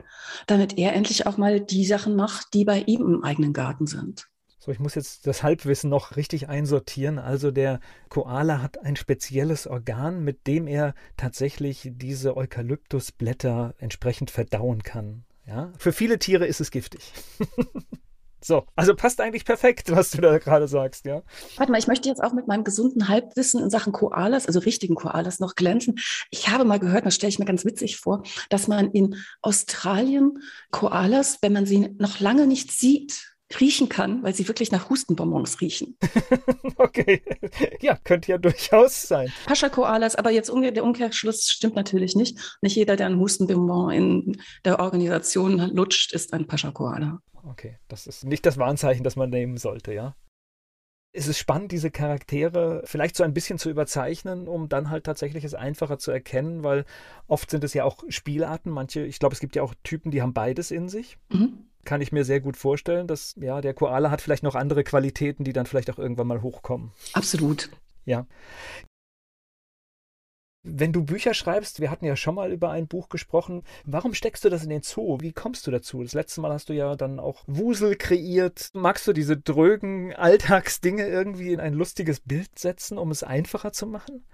damit er endlich auch mal die Sachen macht, die bei ihm im eigenen Garten sind. So, ich muss jetzt das Halbwissen noch richtig einsortieren. Also der Koala hat ein spezielles Organ, mit dem er tatsächlich diese Eukalyptusblätter entsprechend verdauen kann. Ja? Für viele Tiere ist es giftig. So, also passt eigentlich perfekt, was du da gerade sagst, ja. Warte mal, ich möchte jetzt auch mit meinem gesunden Halbwissen in Sachen Koalas, also richtigen Koalas, noch glänzen. Ich habe mal gehört, das stelle ich mir ganz witzig vor, dass man in Australien Koalas, wenn man sie noch lange nicht sieht, riechen kann, weil sie wirklich nach Hustenbonbons riechen. okay, ja, könnte ja durchaus sein. Pascha-Koalas, aber jetzt umge der Umkehrschluss stimmt natürlich nicht. Nicht jeder, der einen Hustenbonbon in der Organisation lutscht, ist ein Pascha-Koala. Okay, das ist nicht das Warnzeichen, das man nehmen sollte, ja? es ist spannend, diese Charaktere vielleicht so ein bisschen zu überzeichnen, um dann halt tatsächlich es einfacher zu erkennen, weil oft sind es ja auch Spielarten. Manche, ich glaube, es gibt ja auch Typen, die haben beides in sich. Mhm kann ich mir sehr gut vorstellen, dass ja, der Koala hat vielleicht noch andere Qualitäten, die dann vielleicht auch irgendwann mal hochkommen. Absolut. Ja. Wenn du Bücher schreibst, wir hatten ja schon mal über ein Buch gesprochen, warum steckst du das in den Zoo? Wie kommst du dazu? Das letzte Mal hast du ja dann auch Wusel kreiert. Magst du diese drögen Alltagsdinge irgendwie in ein lustiges Bild setzen, um es einfacher zu machen?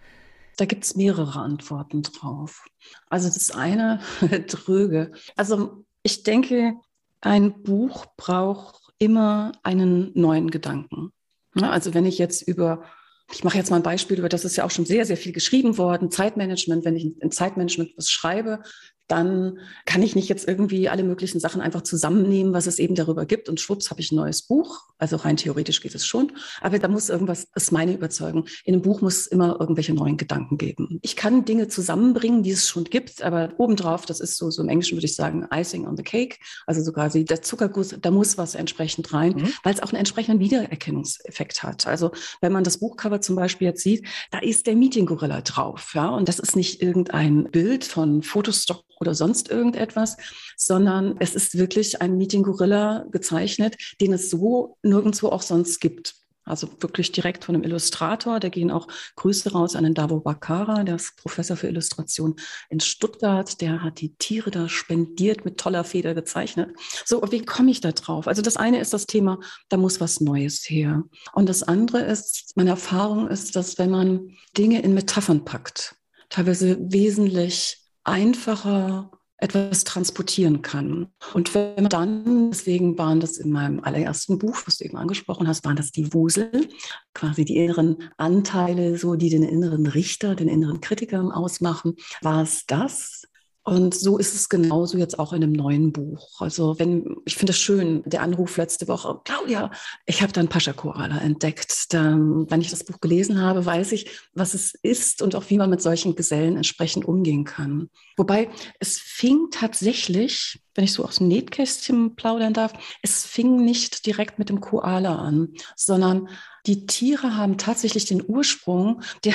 Da gibt es mehrere Antworten drauf. Also das eine, dröge. Also ich denke, ein Buch braucht immer einen neuen Gedanken. Also wenn ich jetzt über, ich mache jetzt mal ein Beispiel, über das ist ja auch schon sehr, sehr viel geschrieben worden, Zeitmanagement, wenn ich in Zeitmanagement was schreibe, dann kann ich nicht jetzt irgendwie alle möglichen Sachen einfach zusammennehmen, was es eben darüber gibt und schwupps habe ich ein neues Buch. Also rein theoretisch geht es schon, aber da muss irgendwas, das ist meine Überzeugung. In einem Buch muss es immer irgendwelche neuen Gedanken geben. Ich kann Dinge zusammenbringen, die es schon gibt, aber obendrauf, das ist so, so im Englischen würde ich sagen, Icing on the Cake, also so quasi der Zuckerguss, da muss was entsprechend rein, mhm. weil es auch einen entsprechenden Wiedererkennungseffekt hat. Also wenn man das Buchcover zum Beispiel jetzt sieht, da ist der Meeting Gorilla drauf, ja, und das ist nicht irgendein Bild von Fotostock oder sonst irgendetwas, sondern es ist wirklich ein Meeting Gorilla gezeichnet, den es so nirgendwo auch sonst gibt. also wirklich direkt von einem Illustrator. Da gehen auch Grüße raus an den Davo Bakara, der ist Professor für Illustration in Stuttgart. Der hat die Tiere da spendiert, mit toller Feder gezeichnet. So, wie komme ich da drauf? Also das eine ist das Thema, da muss was Neues her. Und das andere ist, meine Erfahrung ist, dass wenn man Dinge in Metaphern packt, teilweise wesentlich einfacher etwas transportieren kann. Und wenn man dann, deswegen waren das in meinem allerersten Buch, was du eben angesprochen hast, waren das die Wusel, quasi die inneren Anteile, so die den inneren Richter, den inneren Kritiker ausmachen, war es das, und so ist es genauso jetzt auch in einem neuen Buch. Also wenn, ich finde es schön, der Anruf letzte Woche, Claudia, ich habe dann Pascha-Koala entdeckt. Da, wenn ich das Buch gelesen habe, weiß ich, was es ist und auch wie man mit solchen Gesellen entsprechend umgehen kann. Wobei es fing tatsächlich, wenn ich so aus dem Nähkästchen plaudern darf, es fing nicht direkt mit dem Koala an, sondern die Tiere haben tatsächlich den Ursprung, der,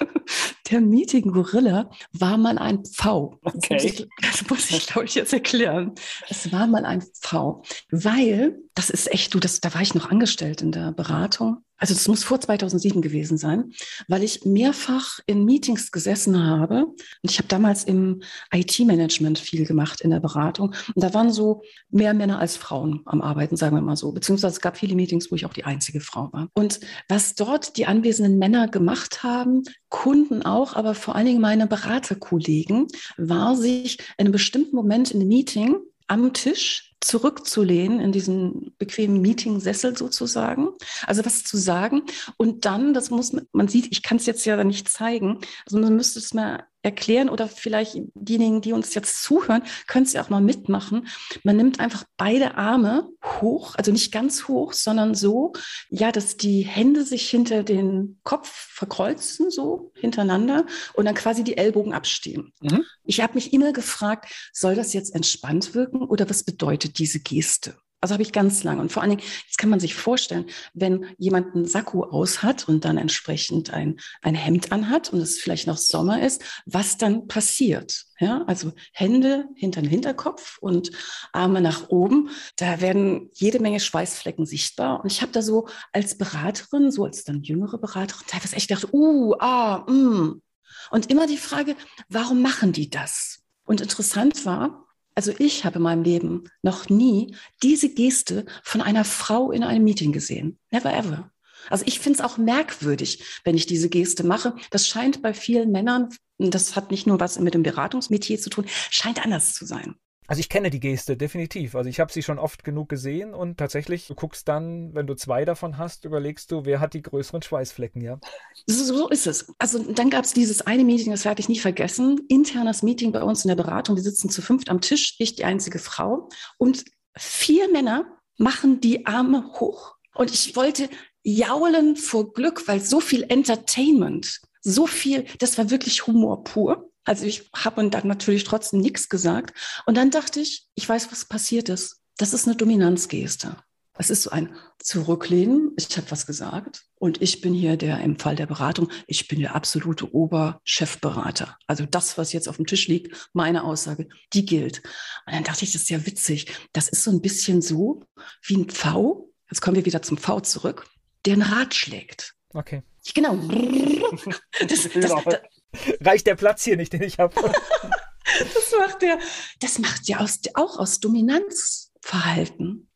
der Meeting Gorilla war mal ein Pfau. Okay. Das muss ich, das muss ich glaube ich, jetzt erklären. Es war mal ein Pfau, weil, das ist echt, du, das, da war ich noch angestellt in der Beratung also das muss vor 2007 gewesen sein, weil ich mehrfach in Meetings gesessen habe. Und ich habe damals im IT-Management viel gemacht in der Beratung. Und da waren so mehr Männer als Frauen am Arbeiten, sagen wir mal so. Beziehungsweise es gab viele Meetings, wo ich auch die einzige Frau war. Und was dort die anwesenden Männer gemacht haben, Kunden auch, aber vor allen Dingen meine Beraterkollegen, war sich in einem bestimmten Moment in einem Meeting am Tisch zurückzulehnen in diesen bequemen Meeting-Sessel sozusagen, also was zu sagen. Und dann, das muss man, man sieht, ich kann es jetzt ja nicht zeigen, also man müsste es mal erklären oder vielleicht diejenigen, die uns jetzt zuhören, können es ja auch mal mitmachen. Man nimmt einfach beide Arme hoch, also nicht ganz hoch, sondern so, ja, dass die Hände sich hinter den Kopf verkreuzen, so hintereinander und dann quasi die Ellbogen abstehen. Mhm. Ich habe mich immer gefragt, soll das jetzt entspannt wirken oder was bedeutet diese Geste? Also habe ich ganz lange. Und vor allen Dingen, jetzt kann man sich vorstellen, wenn jemand einen Sakko aus hat und dann entsprechend ein, ein Hemd anhat und es vielleicht noch Sommer ist, was dann passiert. Ja, also Hände hinter den Hinterkopf und Arme nach oben. Da werden jede Menge Schweißflecken sichtbar. Und ich habe da so als Beraterin, so als dann jüngere Beraterin, teilweise echt gedacht, uh, ah, mm. Und immer die Frage, warum machen die das? Und interessant war, also ich habe in meinem Leben noch nie diese Geste von einer Frau in einem Meeting gesehen. Never ever. Also ich finde es auch merkwürdig, wenn ich diese Geste mache. Das scheint bei vielen Männern, das hat nicht nur was mit dem Beratungsmetier zu tun, scheint anders zu sein. Also ich kenne die Geste definitiv. Also ich habe sie schon oft genug gesehen und tatsächlich, du guckst dann, wenn du zwei davon hast, überlegst du, wer hat die größeren Schweißflecken, ja? So, so ist es. Also dann gab es dieses eine Meeting, das werde ich nie vergessen. Internes Meeting bei uns in der Beratung. Wir sitzen zu fünft am Tisch, ich die einzige Frau und vier Männer machen die Arme hoch. Und ich wollte jaulen vor Glück, weil so viel Entertainment, so viel, das war wirklich Humor pur. Also ich habe dann natürlich trotzdem nichts gesagt. Und dann dachte ich, ich weiß, was passiert ist. Das ist eine Dominanzgeste. Es ist so ein Zurücklehnen. Ich habe was gesagt und ich bin hier der im Fall der Beratung, ich bin der absolute Oberchefberater. Also das, was jetzt auf dem Tisch liegt, meine Aussage, die gilt. Und dann dachte ich, das ist ja witzig. Das ist so ein bisschen so wie ein V. Jetzt kommen wir wieder zum V zurück, der einen Rat schlägt. Okay. Genau. Das, das, das, Reicht der Platz hier nicht, den ich habe? das macht der, das macht ja aus, auch aus Dominanzverhalten.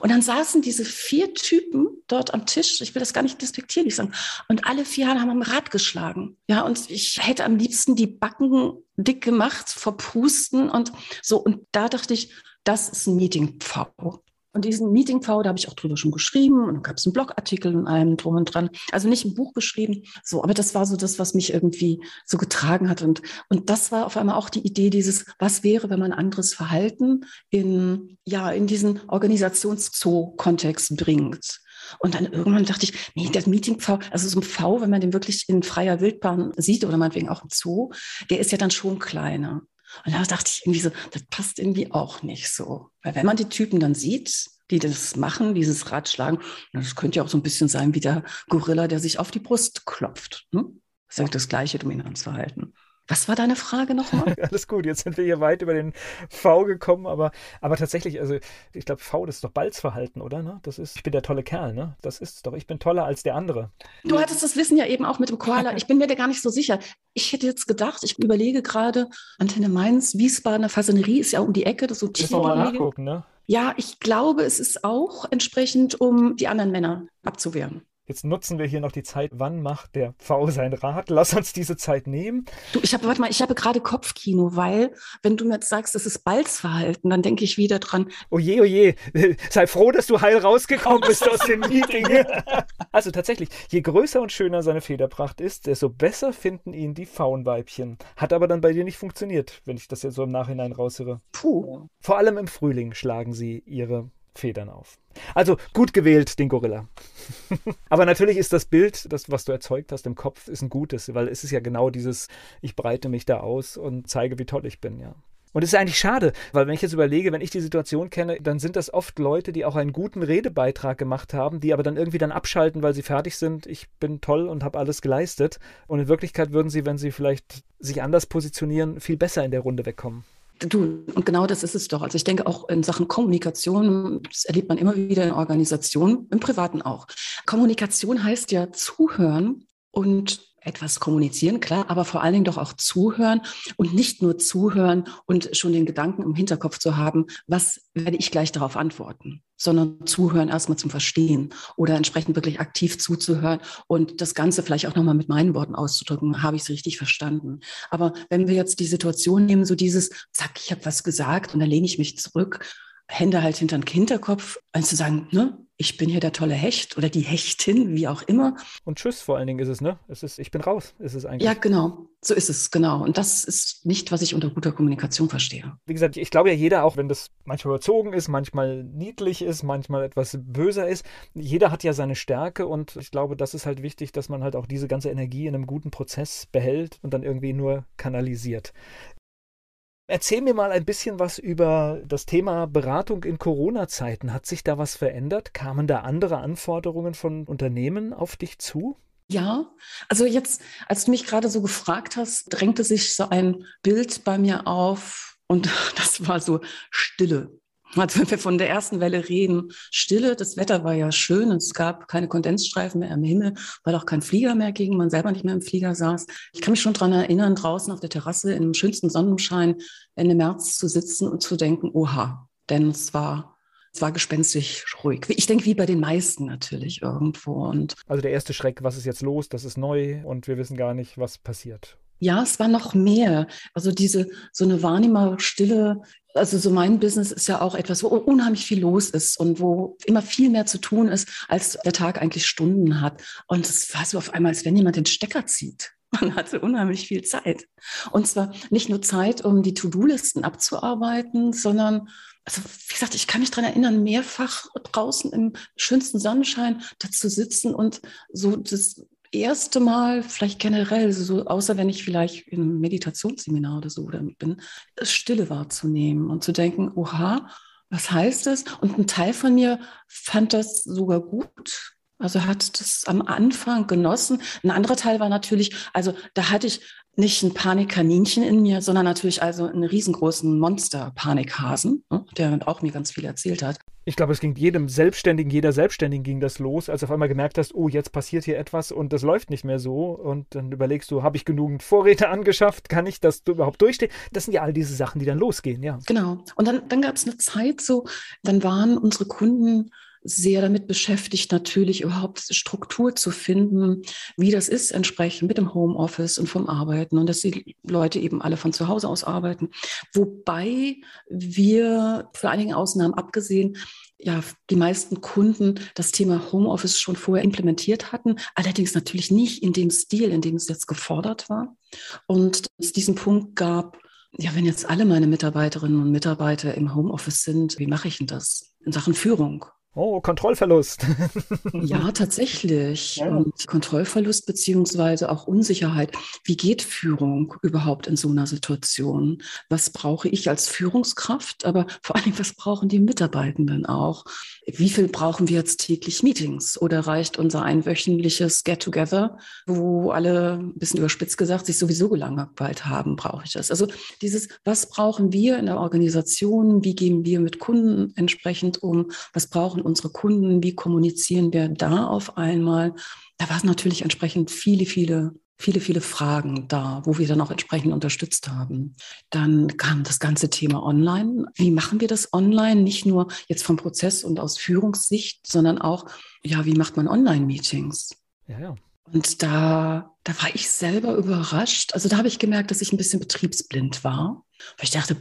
Und dann saßen diese vier Typen dort am Tisch, ich will das gar nicht despektierlich sagen, und alle vier haben am Rad geschlagen. Ja, und ich hätte am liebsten die Backen dick gemacht vor Prusten und so. Und da dachte ich, das ist ein Meeting-Pfau. Und diesen Meeting-V, da habe ich auch drüber schon geschrieben und dann gab es einen Blogartikel und allem drum und dran. Also nicht ein Buch geschrieben, so, aber das war so das, was mich irgendwie so getragen hat. Und, und das war auf einmal auch die Idee dieses, was wäre, wenn man anderes Verhalten in, ja, in diesen Organisationszoo-Kontext bringt. Und dann irgendwann dachte ich, nee, das Meeting-V, also so ein V, wenn man den wirklich in freier Wildbahn sieht oder meinetwegen auch im Zoo, der ist ja dann schon kleiner. Und da dachte ich irgendwie so, das passt irgendwie auch nicht so. Weil wenn man die Typen dann sieht, die das machen, dieses Ratschlagen, das könnte ja auch so ein bisschen sein wie der Gorilla, der sich auf die Brust klopft. Ne? Das ist ja das gleiche Dominanzverhalten. Was war deine Frage nochmal? Alles gut, jetzt sind wir hier weit über den V gekommen, aber, aber tatsächlich, also ich glaube, V, das ist doch Balzverhalten, oder? Ne? Das ist, ich bin der tolle Kerl, ne? Das ist doch, ich bin toller als der andere. Du hattest das Wissen ja eben auch mit dem Koala. Ich bin mir da gar nicht so sicher. Ich hätte jetzt gedacht, ich überlege gerade, Antenne Mainz, Wiesbadener Fasanerie ist ja um die Ecke, das so Müssen wir mal nachgucken, ne? Ja, ich glaube, es ist auch entsprechend, um die anderen Männer abzuwehren. Jetzt nutzen wir hier noch die Zeit. Wann macht der V sein Rad? Lass uns diese Zeit nehmen. Du, ich habe, warte mal, ich habe gerade Kopfkino, weil, wenn du mir jetzt sagst, das ist Balzverhalten, dann denke ich wieder dran. Oje, oje, sei froh, dass du heil rausgekommen bist aus dem Meeting. also tatsächlich, je größer und schöner seine Federpracht ist, desto besser finden ihn die Faunweibchen. Hat aber dann bei dir nicht funktioniert, wenn ich das jetzt so im Nachhinein raushöre. Puh. Vor allem im Frühling schlagen sie ihre Federn auf. Also gut gewählt, den Gorilla. Aber natürlich ist das Bild, das, was du erzeugt hast im Kopf, ist ein gutes, weil es ist ja genau dieses, ich breite mich da aus und zeige, wie toll ich bin, ja. Und es ist eigentlich schade, weil wenn ich jetzt überlege, wenn ich die Situation kenne, dann sind das oft Leute, die auch einen guten Redebeitrag gemacht haben, die aber dann irgendwie dann abschalten, weil sie fertig sind, ich bin toll und habe alles geleistet. Und in Wirklichkeit würden sie, wenn sie vielleicht sich anders positionieren, viel besser in der Runde wegkommen. Du, und genau das ist es doch. Also ich denke auch in Sachen Kommunikation, das erlebt man immer wieder in Organisationen, im Privaten auch. Kommunikation heißt ja zuhören und etwas kommunizieren, klar, aber vor allen Dingen doch auch zuhören und nicht nur zuhören und schon den Gedanken im Hinterkopf zu haben, was werde ich gleich darauf antworten, sondern zuhören erstmal zum Verstehen oder entsprechend wirklich aktiv zuzuhören und das Ganze vielleicht auch nochmal mit meinen Worten auszudrücken, habe ich es richtig verstanden. Aber wenn wir jetzt die Situation nehmen, so dieses, zack, ich habe was gesagt und dann lehne ich mich zurück, Hände halt hinter den Hinterkopf, als zu sagen, ne, ich bin hier der tolle Hecht oder die Hechtin, wie auch immer. Und Tschüss vor allen Dingen ist es, ne? Es ist, ich bin raus, ist es eigentlich. Ja, genau. So ist es, genau. Und das ist nicht, was ich unter guter Kommunikation verstehe. Wie gesagt, ich glaube ja jeder, auch wenn das manchmal überzogen ist, manchmal niedlich ist, manchmal etwas böser ist, jeder hat ja seine Stärke und ich glaube, das ist halt wichtig, dass man halt auch diese ganze Energie in einem guten Prozess behält und dann irgendwie nur kanalisiert. Erzähl mir mal ein bisschen was über das Thema Beratung in Corona-Zeiten. Hat sich da was verändert? Kamen da andere Anforderungen von Unternehmen auf dich zu? Ja, also jetzt, als du mich gerade so gefragt hast, drängte sich so ein Bild bei mir auf und das war so Stille. Also wenn wir von der ersten Welle reden, Stille, das Wetter war ja schön, es gab keine Kondensstreifen mehr am Himmel, weil auch kein Flieger mehr ging, man selber nicht mehr im Flieger saß. Ich kann mich schon daran erinnern, draußen auf der Terrasse im schönsten Sonnenschein Ende März zu sitzen und zu denken, oha, denn es war es war gespenstisch ruhig. Ich denke, wie bei den meisten natürlich irgendwo. Und also der erste Schreck, was ist jetzt los? Das ist neu und wir wissen gar nicht, was passiert. Ja, es war noch mehr. Also diese so eine Wahrnehmerstille, also so mein Business ist ja auch etwas, wo unheimlich viel los ist und wo immer viel mehr zu tun ist, als der Tag eigentlich Stunden hat. Und es war so auf einmal, als wenn jemand den Stecker zieht. Man hatte unheimlich viel Zeit. Und zwar nicht nur Zeit, um die To-Do-Listen abzuarbeiten, sondern, also wie gesagt, ich kann mich daran erinnern, mehrfach draußen im schönsten Sonnenschein da zu sitzen und so das erste Mal, vielleicht generell, so, außer wenn ich vielleicht einem Meditationsseminar oder so bin, Stille wahrzunehmen und zu denken, oha, was heißt das? Und ein Teil von mir fand das sogar gut. Also hat das am Anfang genossen. Ein anderer Teil war natürlich, also da hatte ich nicht ein Panikkaninchen in mir, sondern natürlich also einen riesengroßen Monster-Panikhasen, ne, der auch mir ganz viel erzählt hat. Ich glaube, es ging jedem Selbstständigen, jeder Selbstständigen ging das los, als du auf einmal gemerkt hast, oh, jetzt passiert hier etwas und das läuft nicht mehr so. Und dann überlegst du, habe ich genügend Vorräte angeschafft? Kann ich das überhaupt durchstehen? Das sind ja all diese Sachen, die dann losgehen, ja. Genau. Und dann, dann gab es eine Zeit so, dann waren unsere Kunden sehr damit beschäftigt, natürlich überhaupt Struktur zu finden, wie das ist entsprechend mit dem Homeoffice und vom Arbeiten und dass die Leute eben alle von zu Hause aus arbeiten. Wobei wir für einige Ausnahmen abgesehen ja, die meisten Kunden das Thema Homeoffice schon vorher implementiert hatten, allerdings natürlich nicht in dem Stil, in dem es jetzt gefordert war. Und es diesen Punkt gab, ja, wenn jetzt alle meine Mitarbeiterinnen und Mitarbeiter im Homeoffice sind, wie mache ich denn das in Sachen Führung? Oh, Kontrollverlust. ja, tatsächlich. Ja. Und Kontrollverlust beziehungsweise auch Unsicherheit. Wie geht Führung überhaupt in so einer Situation? Was brauche ich als Führungskraft? Aber vor allem, was brauchen die Mitarbeitenden auch? Wie viel brauchen wir jetzt täglich Meetings? Oder reicht unser einwöchentliches Get-Together, wo alle, ein bisschen überspitzt gesagt, sich sowieso gelangweilt haben? Brauche ich das? Also dieses, was brauchen wir in der Organisation? Wie gehen wir mit Kunden entsprechend um? Was brauchen unsere Kunden, wie kommunizieren wir da auf einmal? Da war es natürlich entsprechend viele, viele viele, viele Fragen da, wo wir dann auch entsprechend unterstützt haben. Dann kam das ganze Thema online. Wie machen wir das online? Nicht nur jetzt vom Prozess und aus Führungssicht, sondern auch, ja, wie macht man Online-Meetings? Ja, ja. Und da, da war ich selber überrascht. Also da habe ich gemerkt, dass ich ein bisschen betriebsblind war. Weil ich dachte,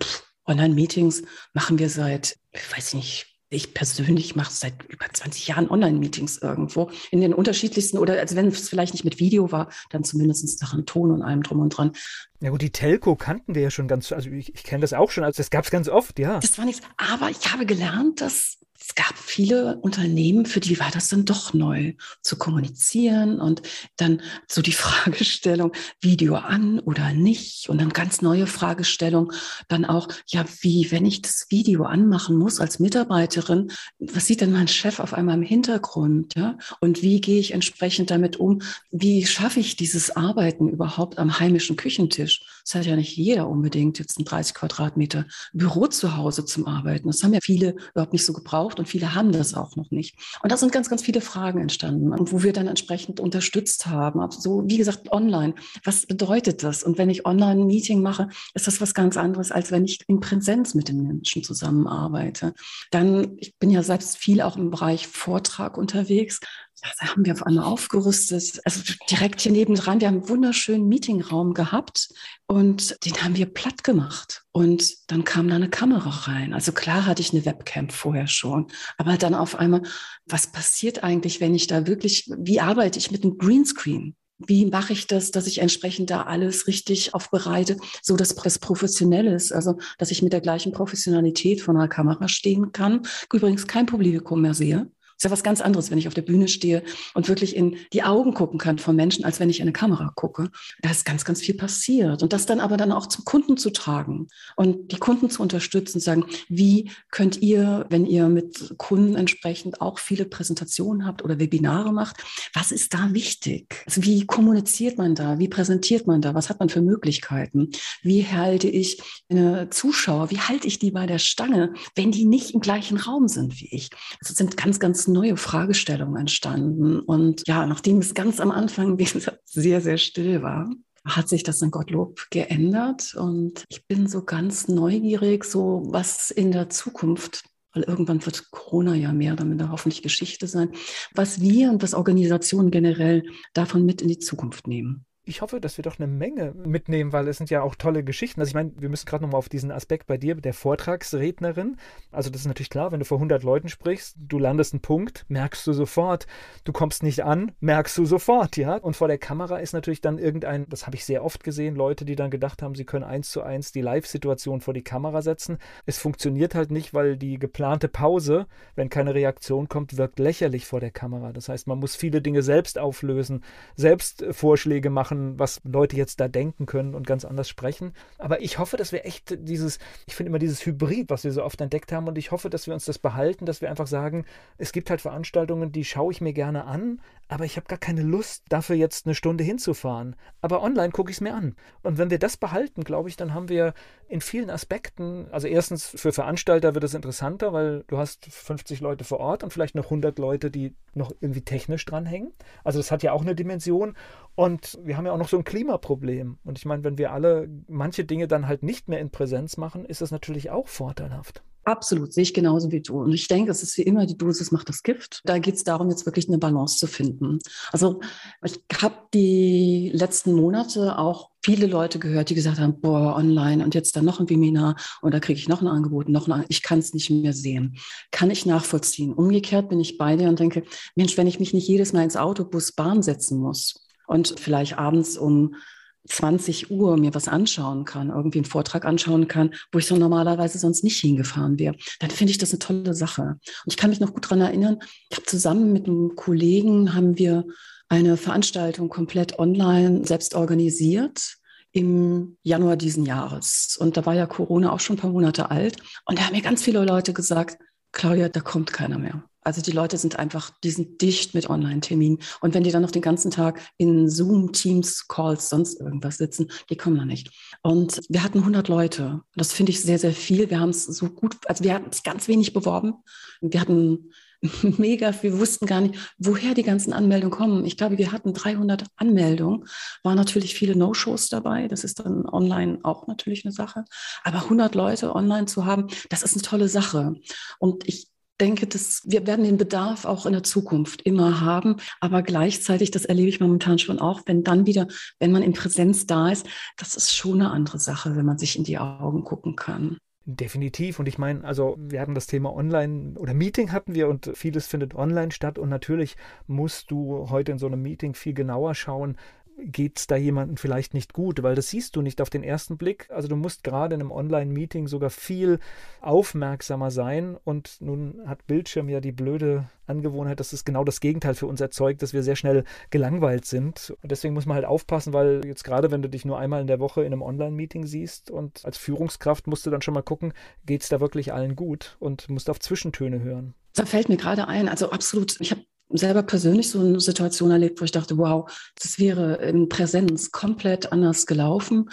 Online-Meetings machen wir seit, ich weiß nicht, ich persönlich mache seit über 20 Jahren Online-Meetings irgendwo in den unterschiedlichsten oder also wenn es vielleicht nicht mit Video war, dann zumindest nach einem Ton und allem drum und dran. Ja gut, die Telco kannten wir ja schon ganz, also ich, ich kenne das auch schon, also das gab es ganz oft, ja. Das war nichts, aber ich habe gelernt, dass es gab viele Unternehmen, für die war das dann doch neu zu kommunizieren und dann so die Fragestellung, Video an oder nicht und dann ganz neue Fragestellung, dann auch, ja, wie, wenn ich das Video anmachen muss als Mitarbeiterin, was sieht denn mein Chef auf einmal im Hintergrund, ja? Und wie gehe ich entsprechend damit um? Wie schaffe ich dieses Arbeiten überhaupt am heimischen Küchentisch? Das hat ja nicht jeder unbedingt jetzt ein 30 Quadratmeter Büro zu Hause zum Arbeiten. Das haben ja viele überhaupt nicht so gebraucht und viele haben das auch noch nicht. Und da sind ganz, ganz viele Fragen entstanden, wo wir dann entsprechend unterstützt haben. So, wie gesagt, online. Was bedeutet das? Und wenn ich online ein Meeting mache, ist das was ganz anderes, als wenn ich in Präsenz mit den Menschen zusammenarbeite. Dann, ich bin ja selbst viel auch im Bereich Vortrag unterwegs da haben wir auf einmal aufgerüstet. Also direkt hier nebendran, wir haben einen wunderschönen Meetingraum gehabt und den haben wir platt gemacht. Und dann kam da eine Kamera rein. Also klar hatte ich eine Webcam vorher schon, aber dann auf einmal, was passiert eigentlich, wenn ich da wirklich, wie arbeite ich mit einem Greenscreen? Wie mache ich das, dass ich entsprechend da alles richtig aufbereite, so dass es professionell ist, also dass ich mit der gleichen Professionalität vor einer Kamera stehen kann. Übrigens kein Publikum mehr sehe ist ja was ganz anderes, wenn ich auf der Bühne stehe und wirklich in die Augen gucken kann von Menschen, als wenn ich in eine Kamera gucke. Da ist ganz, ganz viel passiert. Und das dann aber dann auch zum Kunden zu tragen und die Kunden zu unterstützen, sagen, wie könnt ihr, wenn ihr mit Kunden entsprechend auch viele Präsentationen habt oder Webinare macht, was ist da wichtig? Also wie kommuniziert man da? Wie präsentiert man da? Was hat man für Möglichkeiten? Wie halte ich eine Zuschauer? Wie halte ich die bei der Stange, wenn die nicht im gleichen Raum sind wie ich? Das sind ganz, ganz neue Fragestellungen entstanden. Und ja, nachdem es ganz am Anfang, sehr, sehr still war, hat sich das in Gottlob geändert. Und ich bin so ganz neugierig, so was in der Zukunft weil irgendwann wird Corona ja mehr oder minder hoffentlich Geschichte sein, was wir und was Organisationen generell davon mit in die Zukunft nehmen ich hoffe, dass wir doch eine Menge mitnehmen, weil es sind ja auch tolle Geschichten. Also ich meine, wir müssen gerade nochmal auf diesen Aspekt bei dir, der Vortragsrednerin. Also das ist natürlich klar, wenn du vor 100 Leuten sprichst, du landest einen Punkt, merkst du sofort. Du kommst nicht an, merkst du sofort, ja. Und vor der Kamera ist natürlich dann irgendein, das habe ich sehr oft gesehen, Leute, die dann gedacht haben, sie können eins zu eins die Live-Situation vor die Kamera setzen. Es funktioniert halt nicht, weil die geplante Pause, wenn keine Reaktion kommt, wirkt lächerlich vor der Kamera. Das heißt, man muss viele Dinge selbst auflösen, selbst Vorschläge machen, was Leute jetzt da denken können und ganz anders sprechen. Aber ich hoffe, dass wir echt dieses, ich finde immer dieses Hybrid, was wir so oft entdeckt haben und ich hoffe, dass wir uns das behalten, dass wir einfach sagen, es gibt halt Veranstaltungen, die schaue ich mir gerne an, aber ich habe gar keine Lust, dafür jetzt eine Stunde hinzufahren. Aber online gucke ich es mir an. Und wenn wir das behalten, glaube ich, dann haben wir in vielen Aspekten, also erstens für Veranstalter wird es interessanter, weil du hast 50 Leute vor Ort und vielleicht noch 100 Leute, die noch irgendwie technisch dranhängen. Also das hat ja auch eine Dimension. Und wir haben ja auch noch so ein Klimaproblem. Und ich meine, wenn wir alle manche Dinge dann halt nicht mehr in Präsenz machen, ist das natürlich auch vorteilhaft. Absolut, sehe ich genauso wie du. Und ich denke, es ist wie immer, die Dosis macht das Gift. Da geht es darum, jetzt wirklich eine Balance zu finden. Also ich habe die letzten Monate auch viele Leute gehört, die gesagt haben, boah, online und jetzt dann noch ein Webinar und da kriege ich noch ein Angebot, noch ein, ich kann es nicht mehr sehen. Kann ich nachvollziehen. Umgekehrt bin ich bei dir und denke, Mensch, wenn ich mich nicht jedes Mal ins Auto, Bus, Bahn setzen muss und vielleicht abends um 20 Uhr mir was anschauen kann, irgendwie einen Vortrag anschauen kann, wo ich so normalerweise sonst nicht hingefahren wäre, dann finde ich das eine tolle Sache. Und ich kann mich noch gut daran erinnern, ich habe zusammen mit einem Kollegen, haben wir eine Veranstaltung komplett online selbst organisiert im Januar diesen Jahres. Und da war ja Corona auch schon ein paar Monate alt. Und da haben mir ganz viele Leute gesagt, Claudia, da kommt keiner mehr. Also die Leute sind einfach, die sind dicht mit Online-Terminen. Und wenn die dann noch den ganzen Tag in Zoom, Teams, Calls, sonst irgendwas sitzen, die kommen da nicht. Und wir hatten 100 Leute. Das finde ich sehr, sehr viel. Wir haben es so gut, also wir hatten es ganz wenig beworben. Wir hatten mega wir wussten gar nicht, woher die ganzen Anmeldungen kommen. Ich glaube, wir hatten 300 Anmeldungen, waren natürlich viele No-Shows dabei. Das ist dann online auch natürlich eine Sache. Aber 100 Leute online zu haben, das ist eine tolle Sache. Und ich denke, dass wir werden den Bedarf auch in der Zukunft immer haben. Aber gleichzeitig, das erlebe ich momentan schon auch, wenn dann wieder, wenn man in Präsenz da ist, das ist schon eine andere Sache, wenn man sich in die Augen gucken kann. Definitiv. Und ich meine, also wir hatten das Thema Online oder Meeting hatten wir und vieles findet online statt. Und natürlich musst du heute in so einem Meeting viel genauer schauen, geht es da jemandem vielleicht nicht gut, weil das siehst du nicht auf den ersten Blick. Also du musst gerade in einem Online-Meeting sogar viel aufmerksamer sein und nun hat Bildschirm ja die blöde Angewohnheit, dass es genau das Gegenteil für uns erzeugt, dass wir sehr schnell gelangweilt sind. Und deswegen muss man halt aufpassen, weil jetzt gerade, wenn du dich nur einmal in der Woche in einem Online-Meeting siehst und als Führungskraft musst du dann schon mal gucken, geht es da wirklich allen gut und musst auf Zwischentöne hören. Da fällt mir gerade ein, also absolut, ich habe selber persönlich so eine Situation erlebt, wo ich dachte, wow, das wäre in Präsenz komplett anders gelaufen.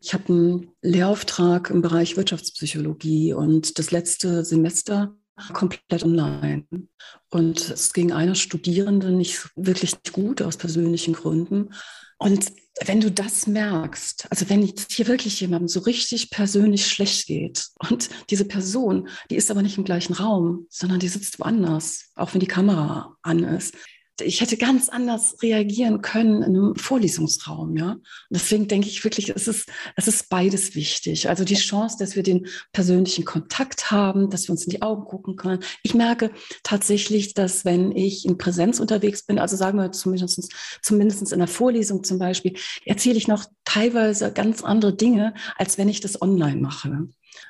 Ich habe einen Lehrauftrag im Bereich Wirtschaftspsychologie und das letzte Semester komplett online. Und es ging einer Studierenden nicht wirklich gut aus persönlichen Gründen. Und wenn du das merkst, also wenn hier wirklich jemandem so richtig persönlich schlecht geht und diese Person, die ist aber nicht im gleichen Raum, sondern die sitzt woanders, auch wenn die Kamera an ist, ich hätte ganz anders reagieren können in einem Vorlesungsraum, ja. Und deswegen denke ich wirklich, es ist, es ist beides wichtig. Also die Chance, dass wir den persönlichen Kontakt haben, dass wir uns in die Augen gucken können. Ich merke tatsächlich, dass wenn ich in Präsenz unterwegs bin, also sagen wir zumindest, zumindest in der Vorlesung zum Beispiel, erzähle ich noch teilweise ganz andere Dinge, als wenn ich das online mache.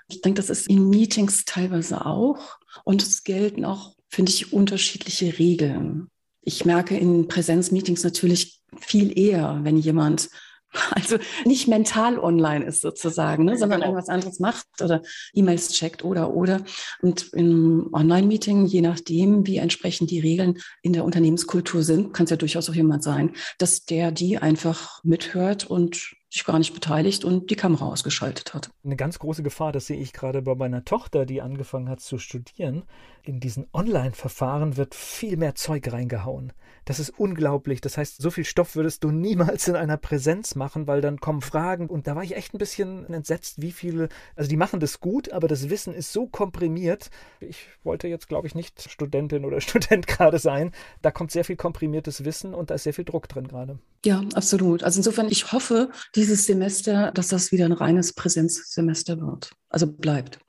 Ich denke, das ist in Meetings teilweise auch. Und es gelten auch, finde ich, unterschiedliche Regeln ich merke in Präsenzmeetings natürlich viel eher, wenn jemand also nicht mental online ist sozusagen, ne, sondern genau. irgendwas anderes macht oder E-Mails checkt oder oder. Und im Online-Meeting, je nachdem, wie entsprechend die Regeln in der Unternehmenskultur sind, kann es ja durchaus auch jemand sein, dass der die einfach mithört und sich gar nicht beteiligt und die Kamera ausgeschaltet hat. Eine ganz große Gefahr, das sehe ich gerade bei meiner Tochter, die angefangen hat zu studieren. In diesen Online-Verfahren wird viel mehr Zeug reingehauen. Das ist unglaublich. Das heißt, so viel Stoff würdest du niemals in einer Präsenz machen, weil dann kommen Fragen. Und da war ich echt ein bisschen entsetzt, wie viele, also die machen das gut, aber das Wissen ist so komprimiert. Ich wollte jetzt, glaube ich, nicht Studentin oder Student gerade sein. Da kommt sehr viel komprimiertes Wissen und da ist sehr viel Druck drin gerade. Ja, absolut. Also insofern, ich hoffe dieses Semester, dass das wieder ein reines Präsenzsemester wird. Also bleibt.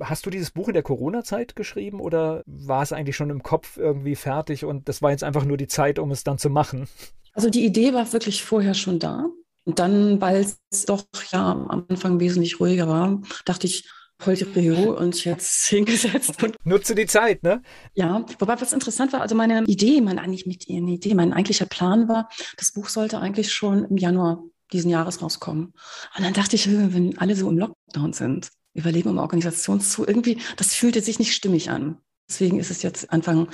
Hast du dieses Buch in der Corona-Zeit geschrieben oder war es eigentlich schon im Kopf irgendwie fertig und das war jetzt einfach nur die Zeit, um es dann zu machen? Also die Idee war wirklich vorher schon da. Und dann, weil es doch ja am Anfang wesentlich ruhiger war, dachte ich, heute Rio und jetzt hingesetzt. Und Nutze die Zeit, ne? Ja, wobei was interessant war, also meine Idee, mein eigentlich mit Idee, mein eigentlicher Plan war, das Buch sollte eigentlich schon im Januar diesen Jahres rauskommen. Und dann dachte ich, wenn alle so im Lockdown sind, Überleben im Organisationszoo, irgendwie, das fühlte sich nicht stimmig an. Deswegen ist es jetzt Anfang,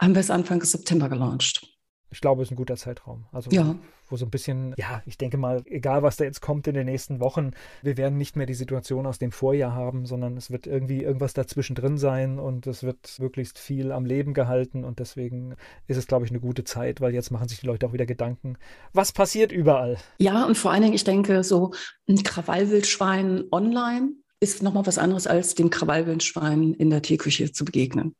haben wir es Anfang September gelauncht. Ich glaube, es ist ein guter Zeitraum. Also ja. wo so ein bisschen, ja, ich denke mal, egal was da jetzt kommt in den nächsten Wochen, wir werden nicht mehr die Situation aus dem Vorjahr haben, sondern es wird irgendwie irgendwas dazwischen drin sein und es wird möglichst viel am Leben gehalten und deswegen ist es, glaube ich, eine gute Zeit, weil jetzt machen sich die Leute auch wieder Gedanken, was passiert überall. Ja, und vor allen Dingen, ich denke, so ein Krawallwildschwein online ist nochmal was anderes, als dem Krawallwildschwein in der Teeküche zu begegnen.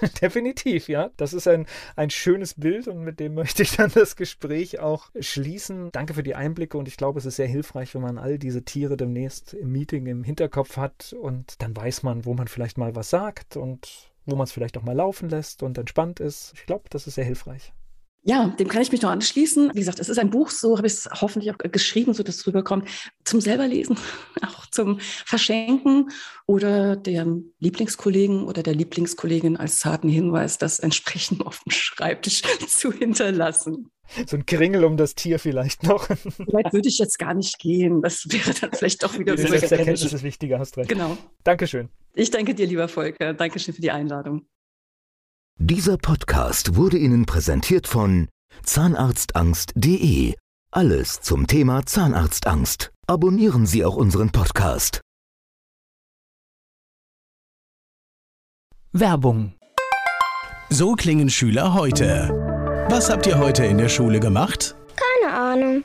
Definitiv, ja. Das ist ein, ein schönes Bild und mit dem möchte ich dann das Gespräch auch schließen. Danke für die Einblicke und ich glaube, es ist sehr hilfreich, wenn man all diese Tiere demnächst im Meeting im Hinterkopf hat und dann weiß man, wo man vielleicht mal was sagt und wo man es vielleicht auch mal laufen lässt und entspannt ist. Ich glaube, das ist sehr hilfreich. Ja, dem kann ich mich nur anschließen. Wie gesagt, es ist ein Buch, so habe ich es hoffentlich auch geschrieben, so dass es rüberkommt, zum selberlesen, auch zum Verschenken oder dem Lieblingskollegen oder der Lieblingskollegin als zarten Hinweis, das entsprechend auf dem Schreibtisch zu hinterlassen. So ein Kringel um das Tier vielleicht noch. Vielleicht würde ich jetzt gar nicht gehen. Das wäre dann vielleicht doch wieder so. Selbsterkenntnis ist wichtiger, hast recht. Genau. Dankeschön. Ich danke dir, lieber Volker. Dankeschön für die Einladung. Dieser Podcast wurde Ihnen präsentiert von Zahnarztangst.de. Alles zum Thema Zahnarztangst. Abonnieren Sie auch unseren Podcast. Werbung. So klingen Schüler heute. Was habt ihr heute in der Schule gemacht? Keine Ahnung.